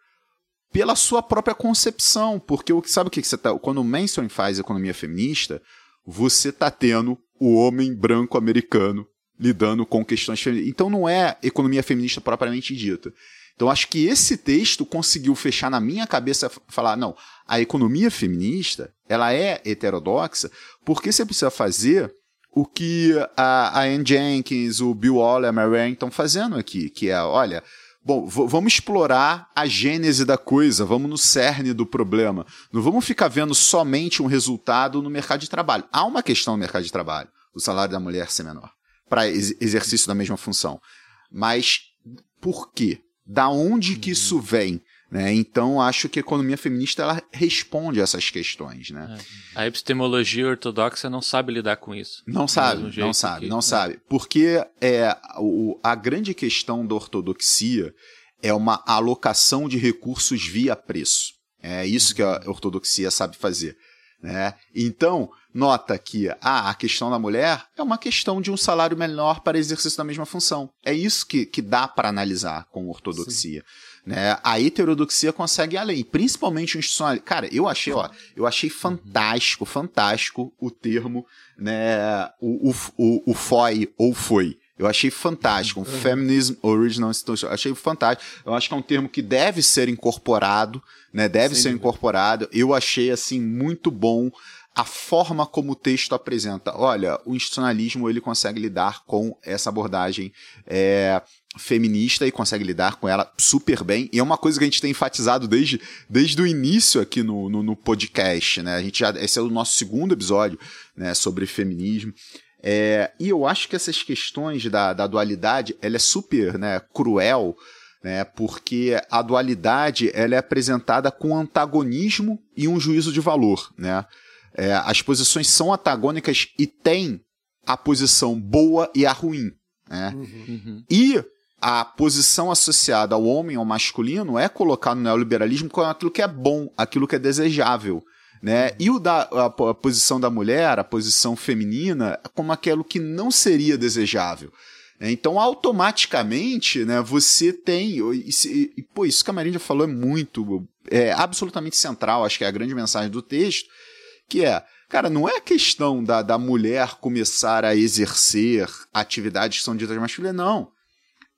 pela sua própria concepção, porque sabe o que, que você tá, quando o mainstream faz economia feminista, você tá tendo o homem branco americano lidando com questões feministas. Então não é economia feminista propriamente dita. Então acho que esse texto conseguiu fechar na minha cabeça falar, não, a economia feminista, ela é heterodoxa, porque você precisa fazer o que a, a Anne Jenkins, o Bill Waller, a Mary estão fazendo aqui, que é, olha, bom, vamos explorar a gênese da coisa, vamos no cerne do problema. Não vamos ficar vendo somente um resultado no mercado de trabalho. Há uma questão no mercado de trabalho, o salário da mulher ser menor, para exercício da mesma função. Mas por quê? Da onde que isso vem? Né? Então, acho que a economia feminista ela responde a essas questões. Né? É. A epistemologia ortodoxa não sabe lidar com isso. Não sabe, não sabe, que... não sabe. Porque é, o, a grande questão da ortodoxia é uma alocação de recursos via preço. É isso que a ortodoxia sabe fazer. Né? Então, nota que ah, a questão da mulher é uma questão de um salário menor para exercício da mesma função. É isso que, que dá para analisar com ortodoxia. Né? A heterodoxia consegue ir além, principalmente o institucional. Cara, eu achei, ó, eu achei fantástico, fantástico o termo, né, o, o, o, o foi ou foi. Eu achei fantástico. Um uhum. Feminism Original Institution. Achei fantástico. Eu acho que é um termo que deve ser incorporado, né? Deve Sem ser dúvida. incorporado. Eu achei, assim, muito bom a forma como o texto apresenta. Olha, o institucionalismo ele consegue lidar com essa abordagem é, feminista e consegue lidar com ela super bem. E é uma coisa que a gente tem enfatizado desde, desde o início aqui no, no, no podcast, né? A gente já, esse é o nosso segundo episódio né, sobre feminismo. É, e eu acho que essas questões da, da dualidade, ela é super né, cruel, né, porque a dualidade ela é apresentada com antagonismo e um juízo de valor, né? É, as posições são antagônicas e tem a posição boa e a ruim. Né? Uhum. E a posição associada ao homem, ao masculino, é colocada no neoliberalismo como aquilo que é bom, aquilo que é desejável. Né? E o da, a, a posição da mulher, a posição feminina, como aquilo que não seria desejável. Então, automaticamente, né, você tem. E, e, e, pô, isso que a Marinha já falou é muito. É absolutamente central, acho que é a grande mensagem do texto, que é. Cara, não é questão da, da mulher começar a exercer atividades que são ditas masculinas, não.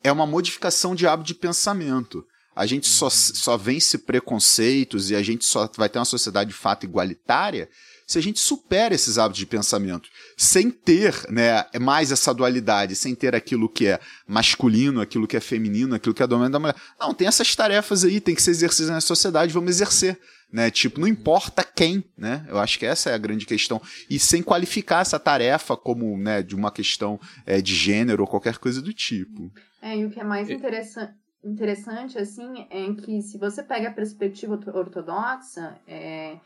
É uma modificação de hábito de pensamento. A gente só, uhum. só vence preconceitos e a gente só vai ter uma sociedade de fato igualitária se a gente supera esses hábitos de pensamento, sem ter né, mais essa dualidade, sem ter aquilo que é masculino, aquilo que é feminino, aquilo que é domínio da mulher. Não, tem essas tarefas aí, tem que ser exercidas na sociedade, vamos exercer. Né? Tipo, não importa quem, né? Eu acho que essa é a grande questão. E sem qualificar essa tarefa como né, de uma questão é, de gênero ou qualquer coisa do tipo. É, e o que é mais interessante interessante assim é que se você pega a perspectiva ortodoxa é,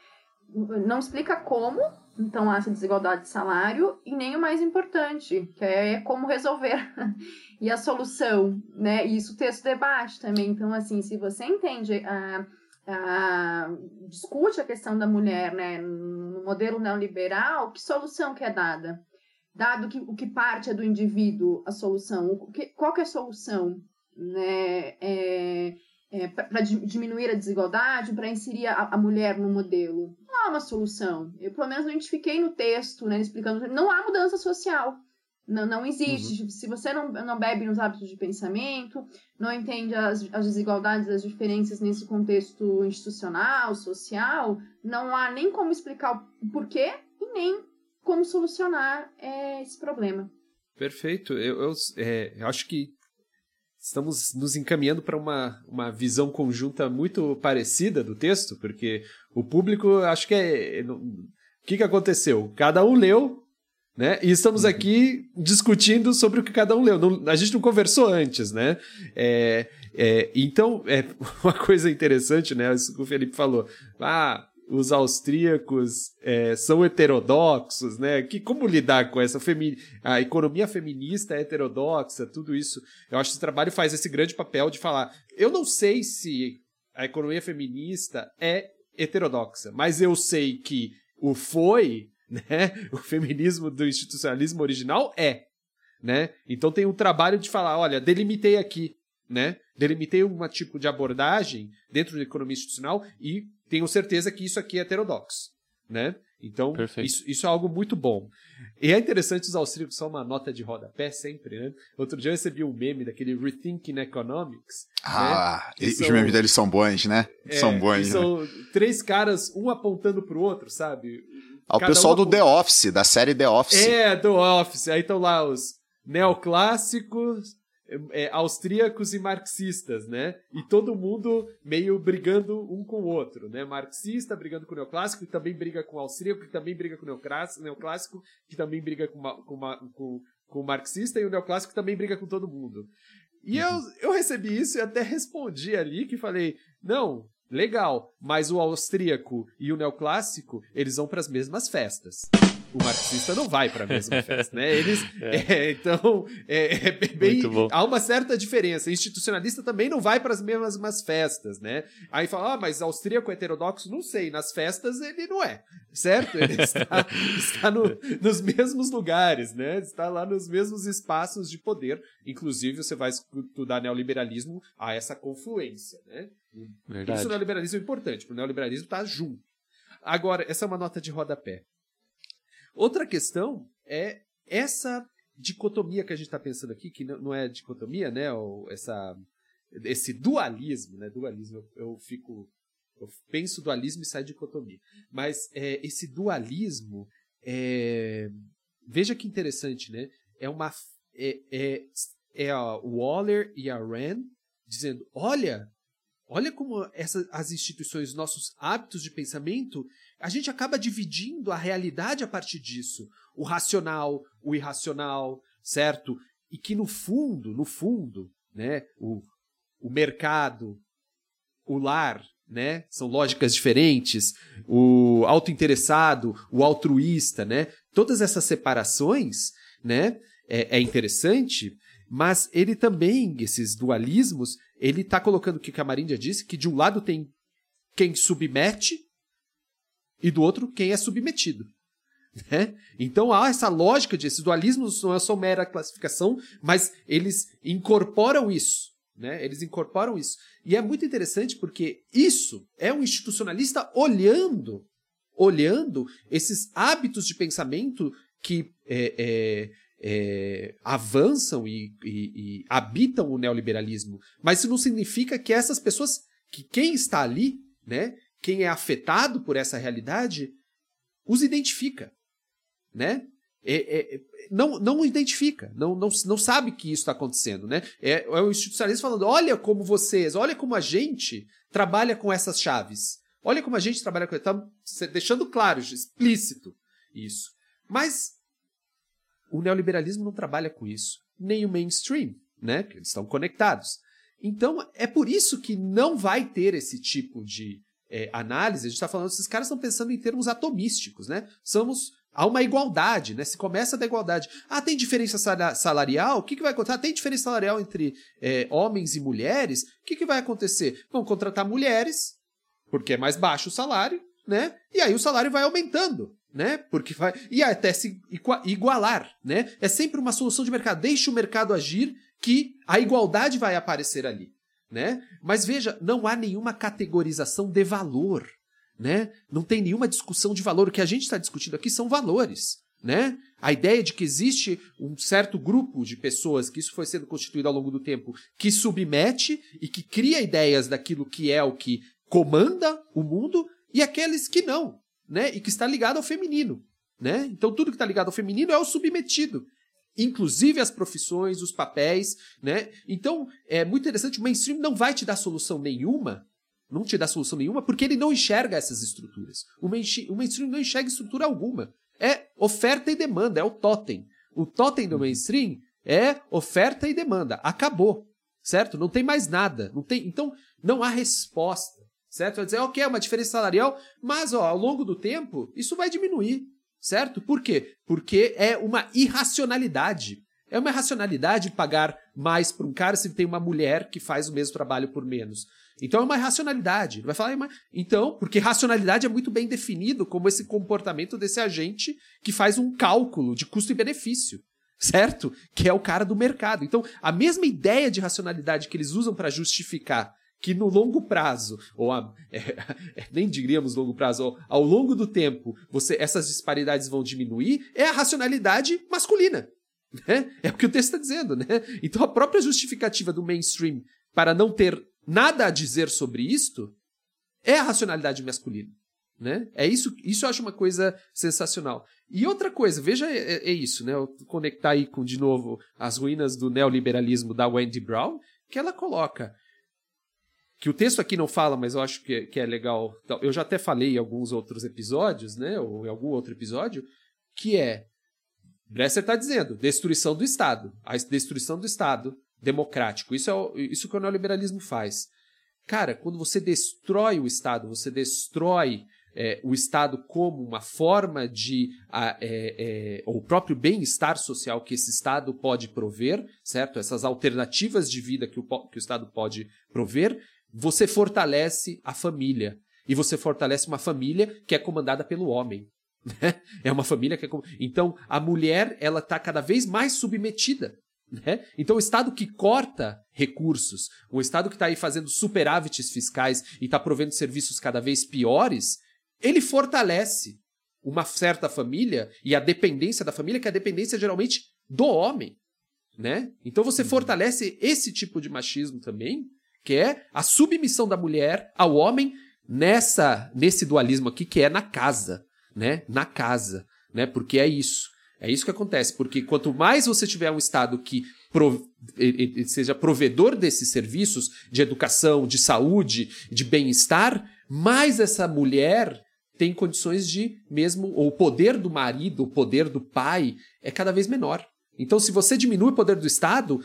não explica como, então, essa desigualdade de salário, e nem o mais importante, que é como resolver. e a solução, né? E isso o texto debate também. Então, assim, se você entende, a, a, discute a questão da mulher, né, no modelo neoliberal, que solução que é dada? Dado que o que parte é do indivíduo, a solução, o que, qual que é a solução? Né? É, é, para diminuir a desigualdade, para inserir a, a, mulher no modelo. Não há uma solução. Eu, pelo menos, identifiquei no texto, né, explicando não há mudança social. Não, não existe. Uhum. Se você não, não bebe nos hábitos de pensamento, não entende as, as desigualdades, as diferenças nesse contexto institucional, social, não há nem como explicar o porquê e nem como solucionar é, esse problema. Perfeito. Eu, eu, é, eu acho que estamos nos encaminhando para uma, uma visão conjunta muito parecida do texto, porque o público, acho que é. O que, que aconteceu? Cada um leu, né? E estamos uhum. aqui discutindo sobre o que cada um leu. Não, a gente não conversou antes, né? É, é, então, é uma coisa interessante, né? Isso que o Felipe falou. Ah, os austríacos é, são heterodoxos, né? Que como lidar com essa femi a economia feminista é heterodoxa, tudo isso. Eu acho que esse trabalho faz esse grande papel de falar. Eu não sei se a economia feminista é heterodoxa, mas eu sei que o foi, né? O feminismo do institucionalismo original é, né? Então tem um trabalho de falar, olha, delimitei aqui, né? Delimitei um tipo de abordagem dentro da economia institucional e tenho certeza que isso aqui é heterodoxo, né? Então, isso, isso, é algo muito bom. E é interessante os austríacos são uma nota de rodapé sempre, né? Outro dia eu recebi um meme daquele Rethinking Economics. Ah, né? os são, memes deles são bons, né? É, são bons. São né? três caras, um apontando pro outro, sabe? Ao ah, pessoal um do The Office, da série The Office. É, The Office. Aí estão lá os neoclássicos, é, austríacos e marxistas, né? E todo mundo meio brigando um com o outro, né? Marxista brigando com o neoclássico, que também briga com o austríaco, que também briga com o neoclássico, que também briga com, uma, com, uma, com, com o marxista, e o neoclássico também briga com todo mundo. E eu, eu recebi isso e até respondi ali que falei: não, legal, mas o austríaco e o neoclássico, eles vão para as mesmas festas o marxista não vai para a mesma festa, né? Eles, é. É, então, é, é bem, há uma certa diferença. O institucionalista também não vai para as mesmas festas, né? Aí fala, ah, mas austríaco heterodoxo, não sei, nas festas ele não é, certo? Ele está, está no, nos mesmos lugares, né? Está lá nos mesmos espaços de poder. Inclusive, você vai estudar neoliberalismo, há essa confluência, né? Verdade. Isso o neoliberalismo é importante, porque o neoliberalismo está junto. Agora, essa é uma nota de rodapé. Outra questão é essa dicotomia que a gente está pensando aqui, que não é dicotomia, né? Ou essa, esse dualismo, né? Dualismo, eu, eu fico. Eu penso dualismo e sai dicotomia. Mas é, esse dualismo é, Veja que interessante, né? É uma. É, é, é a Waller e a Rand dizendo: olha, olha como essa, as instituições, nossos hábitos de pensamento a gente acaba dividindo a realidade a partir disso. O racional, o irracional, certo? E que no fundo, no fundo, né, o, o mercado, o lar, né, são lógicas diferentes, o autointeressado, o altruísta, né? Todas essas separações, né, é, é interessante, mas ele também, esses dualismos, ele está colocando o que a Maríndia disse, que de um lado tem quem submete e do outro quem é submetido. Né? Então há essa lógica de esses dualismos não é só mera classificação, mas eles incorporam isso. Né? Eles incorporam isso. E é muito interessante porque isso é um institucionalista olhando, olhando esses hábitos de pensamento que é, é, é, avançam e, e, e habitam o neoliberalismo. Mas isso não significa que essas pessoas, que quem está ali, né, quem é afetado por essa realidade, os identifica né? É, é, não, não identifica, não, não, não sabe que isso está acontecendo, né? É, é o institucionalismo falando: olha como vocês, olha como a gente trabalha com essas chaves. Olha como a gente trabalha com. Está deixando claro, explícito isso. Mas o neoliberalismo não trabalha com isso, nem o mainstream, né? Porque eles estão conectados. Então é por isso que não vai ter esse tipo de é, análise. A gente está falando, esses caras estão pensando em termos atomísticos, né? Somos Há uma igualdade, né? Se começa da igualdade. Ah, tem diferença salarial? O que, que vai acontecer? Ah, tem diferença salarial entre é, homens e mulheres? O que, que vai acontecer? Vão contratar mulheres, porque é mais baixo o salário, né? E aí o salário vai aumentando, né? Porque vai. E até se igualar, né? É sempre uma solução de mercado. Deixe o mercado agir que a igualdade vai aparecer ali, né? Mas veja, não há nenhuma categorização de valor né? Não tem nenhuma discussão de valor. O que a gente está discutindo aqui são valores. Né? A ideia de que existe um certo grupo de pessoas, que isso foi sendo constituído ao longo do tempo, que submete e que cria ideias daquilo que é o que comanda o mundo, e aqueles que não, né? E que está ligado ao feminino. Né? Então tudo que está ligado ao feminino é o submetido. Inclusive as profissões, os papéis, né? Então é muito interessante, o mainstream não vai te dar solução nenhuma não te dá solução nenhuma, porque ele não enxerga essas estruturas. O mainstream não enxerga estrutura alguma. É oferta e demanda, é o totem. O totem do mainstream é oferta e demanda. Acabou. Certo? Não tem mais nada. Não tem, então, não há resposta. Certo? Vai dizer, ok, é uma diferença salarial, mas ó, ao longo do tempo, isso vai diminuir. Certo? Por quê? Porque é uma irracionalidade. É uma irracionalidade pagar mais para um cara se tem uma mulher que faz o mesmo trabalho por menos. Então é uma racionalidade. Vai falar, então, porque racionalidade é muito bem definido como esse comportamento desse agente que faz um cálculo de custo e benefício, certo? Que é o cara do mercado. Então, a mesma ideia de racionalidade que eles usam para justificar que no longo prazo, ou a, é, é, nem diríamos longo prazo, ou, ao longo do tempo, você essas disparidades vão diminuir, é a racionalidade masculina. Né? É o que o texto está dizendo. Né? Então a própria justificativa do mainstream para não ter nada a dizer sobre isto é a racionalidade masculina. Né? É isso, isso eu acho uma coisa sensacional. E outra coisa, veja, é, é, é isso, né? Eu conectar aí com, de novo, as ruínas do neoliberalismo da Wendy Brown, que ela coloca que o texto aqui não fala, mas eu acho que, que é legal. Eu já até falei em alguns outros episódios, né? Ou em algum outro episódio, que é Bresser está dizendo destruição do Estado. A destruição do Estado democrático. Isso é o, isso que o neoliberalismo faz. Cara, quando você destrói o Estado, você destrói é, o Estado como uma forma de. A, é, é, o próprio bem-estar social que esse Estado pode prover, certo? Essas alternativas de vida que o, que o Estado pode prover, você fortalece a família. E você fortalece uma família que é comandada pelo homem. Né? É uma família que é. Então, a mulher ela está cada vez mais submetida né? Então, o Estado que corta recursos, o Estado que está aí fazendo superávites fiscais e está provendo serviços cada vez piores, ele fortalece uma certa família e a dependência da família, que é a dependência geralmente do homem. Né? Então, você uhum. fortalece esse tipo de machismo também, que é a submissão da mulher ao homem nessa nesse dualismo aqui que é na casa, né? Na casa, né? Porque é isso. É isso que acontece, porque quanto mais você tiver um Estado que seja provedor desses serviços de educação, de saúde, de bem-estar, mais essa mulher tem condições de mesmo, ou o poder do marido, o poder do pai é cada vez menor. Então, se você diminui o poder do Estado,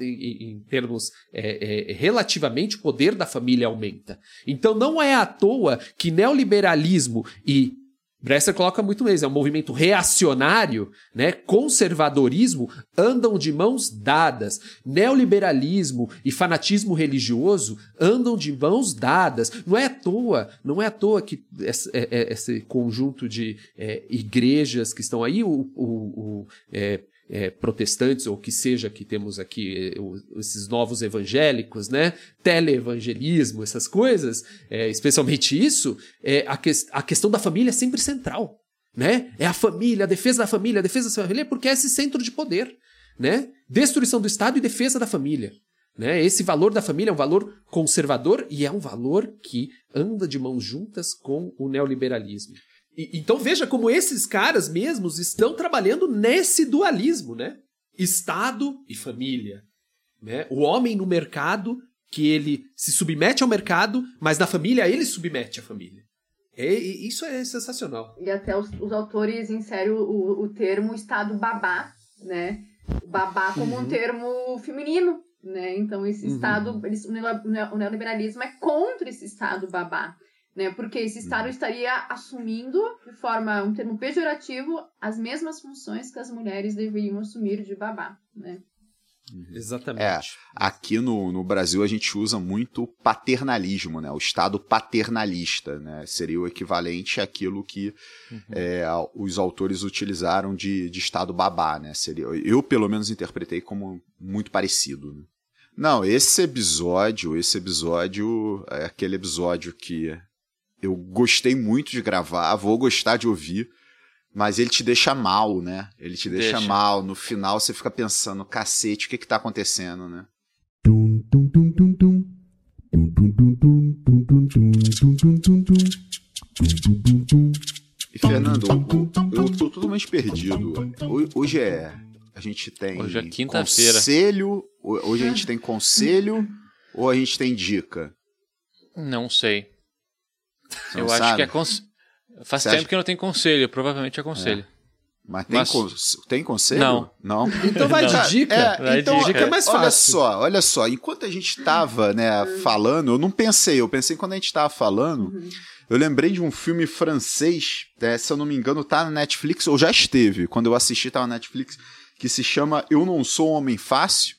em termos é, é, relativamente, o poder da família aumenta. Então, não é à toa que neoliberalismo e Bresser coloca muito mesmo, é um movimento reacionário, né? Conservadorismo andam de mãos dadas. Neoliberalismo e fanatismo religioso andam de mãos dadas. Não é à toa, não é à toa que esse, é, é, esse conjunto de é, igrejas que estão aí, o, o, o é, é, protestantes, ou que seja que temos aqui é, esses novos evangélicos, né? Teleevangelismo, essas coisas, é, especialmente isso, é, a, que, a questão da família é sempre central. Né? É a família, a defesa da família, a defesa da família, porque é esse centro de poder. Né? Destruição do Estado e defesa da família. Né? Esse valor da família é um valor conservador e é um valor que anda de mãos juntas com o neoliberalismo. E, então veja como esses caras mesmos estão trabalhando nesse dualismo, né? Estado e família. Né? O homem no mercado, que ele se submete ao mercado, mas na família ele submete a família. É, isso é sensacional. E até os, os autores inserem o, o, o, termo estado babá, né? Babá como uhum. um termo feminino, né? Então esse uhum. estado, eles, o neoliberalismo é contra esse estado babá né? Porque esse Estado uhum. estaria assumindo, de forma, um termo pejorativo, as mesmas funções que as mulheres deveriam assumir de babá, né? Uhum. Exatamente. É, aqui no, no Brasil a gente usa muito paternalismo, né? O Estado paternalista, né? Seria o equivalente àquilo que uhum. é, os autores utilizaram de, de Estado babá, né? Seria, eu, pelo menos, interpretei como muito parecido. Né? Não, esse episódio, esse episódio é aquele episódio que eu gostei muito de gravar, vou gostar de ouvir, mas ele te deixa mal, né? Ele te deixa, deixa. mal. No final você fica pensando, cacete, o que que tá acontecendo, né? E Fernando, eu tô totalmente perdido. Hoje é. A gente tem hoje é quinta-feira. conselho. Hoje a gente tem conselho ou a gente tem dica? Não sei. Você eu acho que é cons... Faz Você tempo acha... que não tem conselho, provavelmente é conselho. É. Mas tem, Mas... Con... tem conselho? Não. Não? Então vai de dica. É, vai então, de dica é mais fácil. Olha só, olha só. Enquanto a gente estava né, falando, eu não pensei, eu pensei quando a gente estava falando, uhum. eu lembrei de um filme francês, é, se eu não me engano, tá na Netflix, ou já esteve, quando eu assisti, tá na Netflix, que se chama Eu Não Sou um Homem Fácil.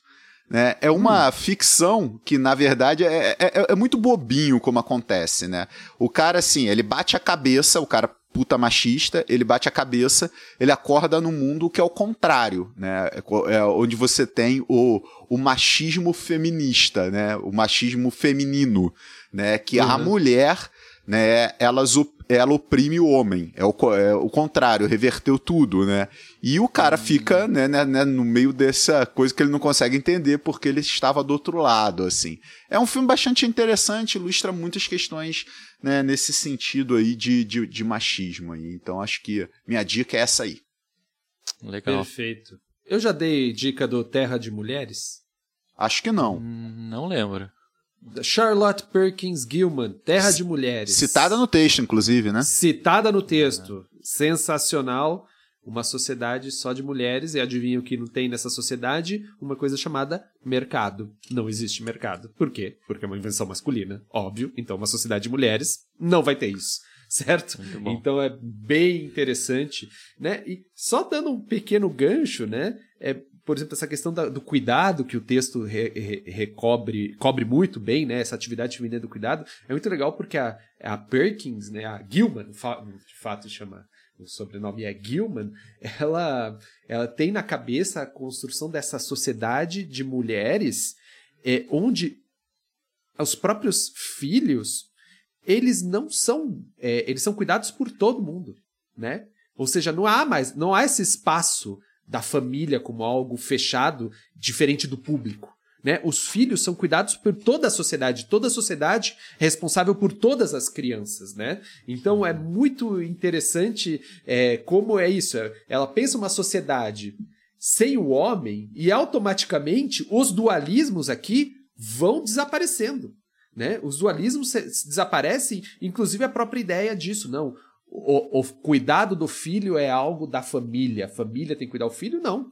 Né? É uma hum. ficção que, na verdade, é, é, é, é, muito bobinho como acontece, né? O cara, assim, ele bate a cabeça, o cara puta machista, ele bate a cabeça, ele acorda num mundo que é o contrário, né? É, é onde você tem o, o machismo feminista, né? O machismo feminino, né? Que uhum. a mulher, né? Elas ela oprime o homem. É o, é o contrário, reverteu tudo, né? E o cara uhum. fica né, né, né, no meio dessa coisa que ele não consegue entender porque ele estava do outro lado, assim. É um filme bastante interessante, ilustra muitas questões né, nesse sentido aí de, de, de machismo. Aí. Então acho que minha dica é essa aí. Legal. Perfeito. Eu já dei dica do Terra de Mulheres? Acho que não. Hum, não lembro. Charlotte Perkins Gilman, Terra de Mulheres. Citada no texto, inclusive, né? Citada no texto. Sensacional. Uma sociedade só de mulheres, e adivinha o que não tem nessa sociedade? Uma coisa chamada mercado. Não existe mercado. Por quê? Porque é uma invenção masculina, óbvio. Então, uma sociedade de mulheres não vai ter isso certo? Então é bem interessante, né? E só dando um pequeno gancho, né? É por exemplo, essa questão da, do cuidado que o texto re, re, recobre cobre muito bem, né? Essa atividade feminina do cuidado é muito legal porque a, a Perkins, né? A Gilman, de fato chama o sobrenome é Gilman, ela, ela tem na cabeça a construção dessa sociedade de mulheres é, onde os próprios filhos eles não são é, eles são cuidados por todo mundo, né? Ou seja, não há mais não há esse espaço da família como algo fechado, diferente do público. Né? Os filhos são cuidados por toda a sociedade, toda a sociedade é responsável por todas as crianças, né? Então é muito interessante é, como é isso. Ela pensa uma sociedade sem o homem e automaticamente os dualismos aqui vão desaparecendo. Né? Os dualismos desaparecem, inclusive a própria ideia disso. Não, o, o cuidado do filho é algo da família. A família tem que cuidar do filho? Não.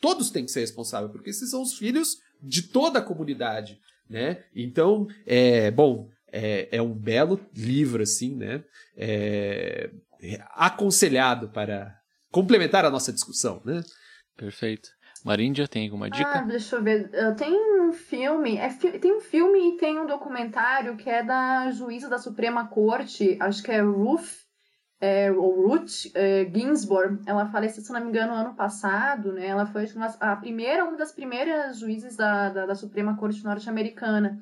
Todos têm que ser responsáveis, porque esses são os filhos de toda a comunidade, né? Então, é, bom, é, é um belo livro, assim, né? É, aconselhado para complementar a nossa discussão, né? Perfeito. Maríndia, tem alguma Ah, dica? deixa eu ver. Eu- Tem um filme. É, fi- tem um filme e tem um documentário que é da juíza da Suprema Corte, acho que é Ruth, é, ou Ruth é, Ginsburg. Ela faleceu, se não me engano, ano passado, né? Ela foi a primeira, uma das primeiras juízes da, da, da Suprema Corte norte-americana.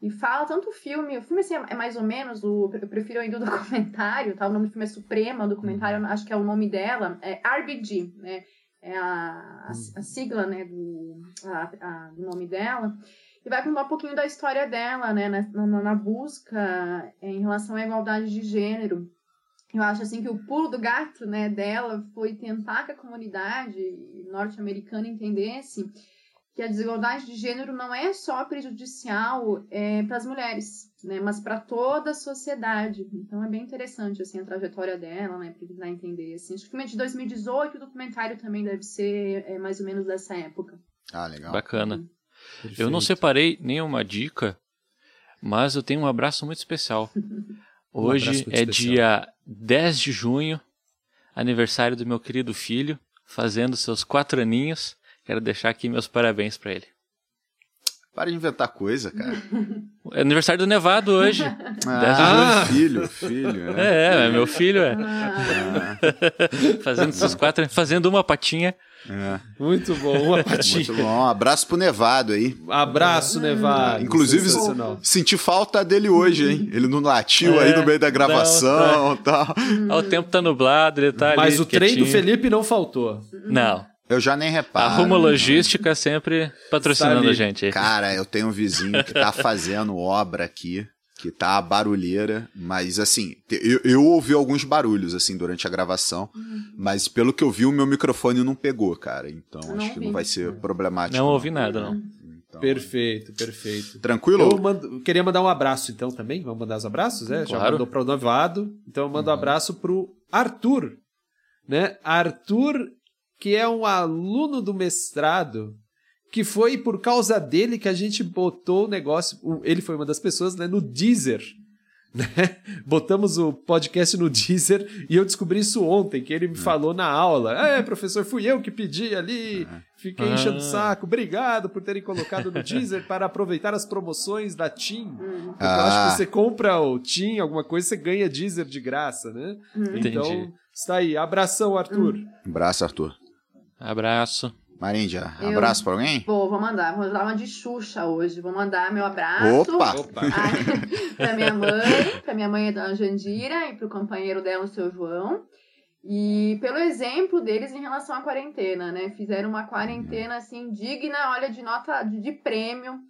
E fala tanto o filme, o filme assim, é mais ou menos, o, eu prefiro ainda o documentário, tá? O nome do filme é Suprema, o documentário, acho que é o nome dela, é RBG, né? É a, a, a sigla, né, do, a, a- do nome dela. E vai contar um pouquinho da história dela, né, na, na, na busca em relação à igualdade de gênero. Eu acho assim que o pulo do gato, né, dela foi tentar que a comunidade norte-americana entendesse que a desigualdade de gênero não é só prejudicial é, para as mulheres, né, mas para toda a sociedade. Então é bem interessante assim a trajetória dela, né, para tentar entender. Assim. Acho que é de 2018, o documentário também deve ser é, mais ou menos dessa época. Ah, legal. Bacana. Eu não Perfeito. separei nenhuma dica, mas eu tenho um abraço muito especial. Hoje muito é especial. dia 10 de junho, aniversário do meu querido filho, fazendo seus quatro aninhos. Quero deixar aqui meus parabéns pra ele. Para de inventar coisa, cara. É aniversário do Nevado hoje. Ah, filho, filho. né? É, é meu filho, é. Ah, Fazendo seus quatro, fazendo uma patinha. É. Muito bom, uma patinha. Muito bom. Um abraço pro Nevado aí. Abraço, Nevado. Inclusive, senti falta dele hoje, hein? Ele não latiu aí É, no meio da gravação e tal. Ah, o tempo tá nublado, ele tá ali. Mas o trem do. Felipe não faltou. Não. Eu já nem reparo. A Rumo Logística sempre patrocinando Tá ali. a gente. aí. Cara, eu tenho um vizinho que tá fazendo obra aqui, que tá barulheira, mas assim, te- eu, eu ouvi alguns barulhos assim durante a gravação, mas pelo que eu vi, o meu microfone não pegou, cara. Então não acho que não vai ser problemático. Não ouvi nada, não. Então, Perfeito, perfeito. Tranquilo? Eu mando- queria mandar um abraço, então, também. Vamos mandar os abraços, é? Já Claro. mandou para o Nevado. Então eu mando um abraço pro Arthur, né? Arthur, que é um aluno do mestrado, que foi por causa dele que a gente botou o negócio. Ele foi uma das pessoas, né? No Deezer. Né? Botamos o podcast no Deezer e eu descobri isso ontem, que ele me falou na aula. É, professor, fui eu que pedi ali, fiquei enchendo o Ah. saco. Obrigado por terem colocado no Deezer para aproveitar as promoções da TIM. Porque eu Ah. acho que você compra o TIM, alguma coisa, você ganha Deezer de graça, né? Entendi. Então, está aí. Abração, Arthur. Abraço, Arthur. Abraço. Maríndia, Eu- abraço pra alguém? Vou, vou mandar. Vou dar uma de Xuxa hoje. Vou mandar meu abraço. Opa! Opa! Ai, pra minha mãe, pra minha mãe, a dona Jandira, e pro companheiro dela, o seu João. E pelo exemplo deles em relação à quarentena, né? Fizeram uma quarentena, assim, digna, olha, de nota de, de prêmio.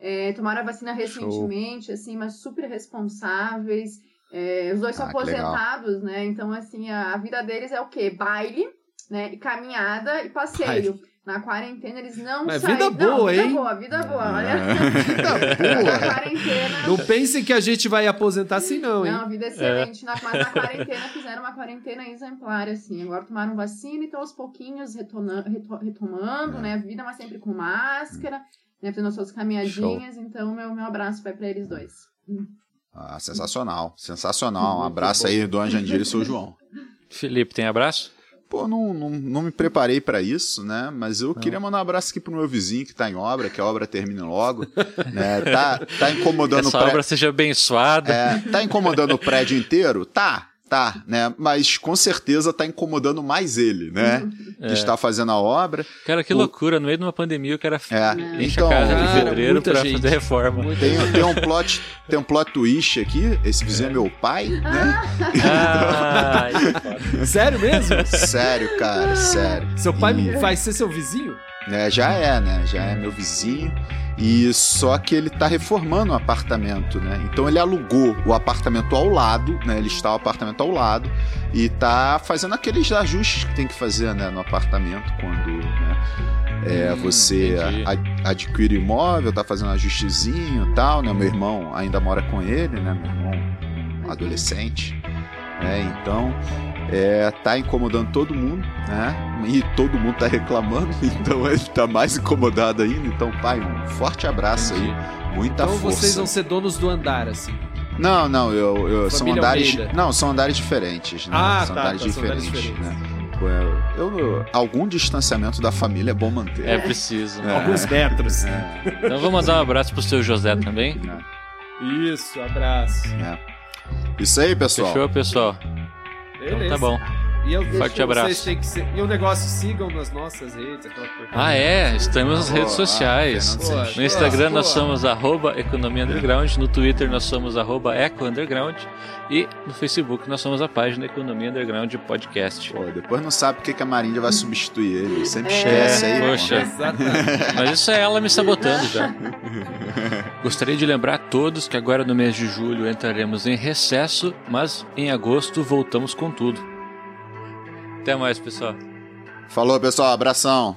É, tomaram a vacina recentemente, assim, mas super responsáveis. É, os dois são Ah, legal. aposentados, né? Então, assim, a, a vida deles é o quê? Baile, né? E caminhada e passeio. Na quarentena eles não Mas saem. vida não, boa, vida hein? boa, vida boa, olha. Vida Na boa. quarentena. Não pensem que a gente vai aposentar assim, não, hein? Não, vida excelente. Na, mas na quarentena fizeram uma quarentena exemplar, assim. Agora tomaram vacina e estão aos pouquinhos retona- reto- retomando, né? A vida, mas sempre com máscara, né? Fazendo as suas caminhadinhas. Então, meu, meu abraço vai pra eles dois. Ah, sensacional, sensacional. Um abraço aí, Dona Jandira e seu João. Felipe, tem abraço? Pô, não, não, não me preparei pra isso, né? Mas eu queria mandar um abraço aqui pro meu vizinho que tá em obra, que a obra termine logo. né? Tá, tá incomodando Essa o pré- obra seja abençoada. É, tá incomodando o prédio inteiro? Tá, tá, né? Mas com certeza tá incomodando mais ele, né? É. Que está fazendo a obra. Cara, que O- loucura. No meio de uma pandemia, o cara É, enche então, a casa Cara, de pedreiro pra gente. fazer reforma. Tem, tem, um plot, tem um plot twist aqui. Esse vizinho é meu pai, né? Ah, é foda. Sério mesmo? Sério, cara, sério. Seu pai E- vai ser seu vizinho? Né, já é, né? Já é meu vizinho. E só que ele tá reformando o apartamento, né? Então ele alugou o apartamento ao lado, né? Ele está o apartamento ao lado e tá fazendo aqueles ajustes que tem que fazer, né, no apartamento quando, né, é, Hum, você a- adquire imóvel, tá fazendo ajustezinho e tal, né? Meu irmão ainda mora com ele, né? Meu irmão adolescente, né? Então é, tá incomodando todo mundo, né? E todo mundo tá reclamando, então ele tá mais incomodado ainda. Então, pai, um forte abraço Entendi. aí, muita então força. vocês vão ser donos do andar, assim. Não, não, eu, eu são andares. Almeida. Não, são andares diferentes, né? Ah, são tá, andares tá, são andares diferentes, diferentes. né? Eu, eu- algum distanciamento da família é bom manter. É preciso. É. Alguns metros. Então vou mandar um abraço pro seu José também. né? Isso, abraço. É. Isso aí, pessoal. Fechou, pessoal? Então Beleza. tá bom. E eu, Forte vocês abraço. têm que ser- E o negócio, sigam nas nossas redes. Ah, é? Estamos nas redes ah, sociais. Pô, No Instagram nós somos arroba Economia Underground, no Twitter nós somos arroba Eco Underground e no Facebook nós somos a página Economia Underground Podcast. Pô, depois não sabe por que a Marinha vai substituir ele. Sempre É, esquece aí. poxa. Mas isso é ela me sabotando já. Gostaria de lembrar a todos que agora no mês de julho entraremos em recesso, mas em agosto voltamos com tudo. Até mais, pessoal. Falou, pessoal. Abração.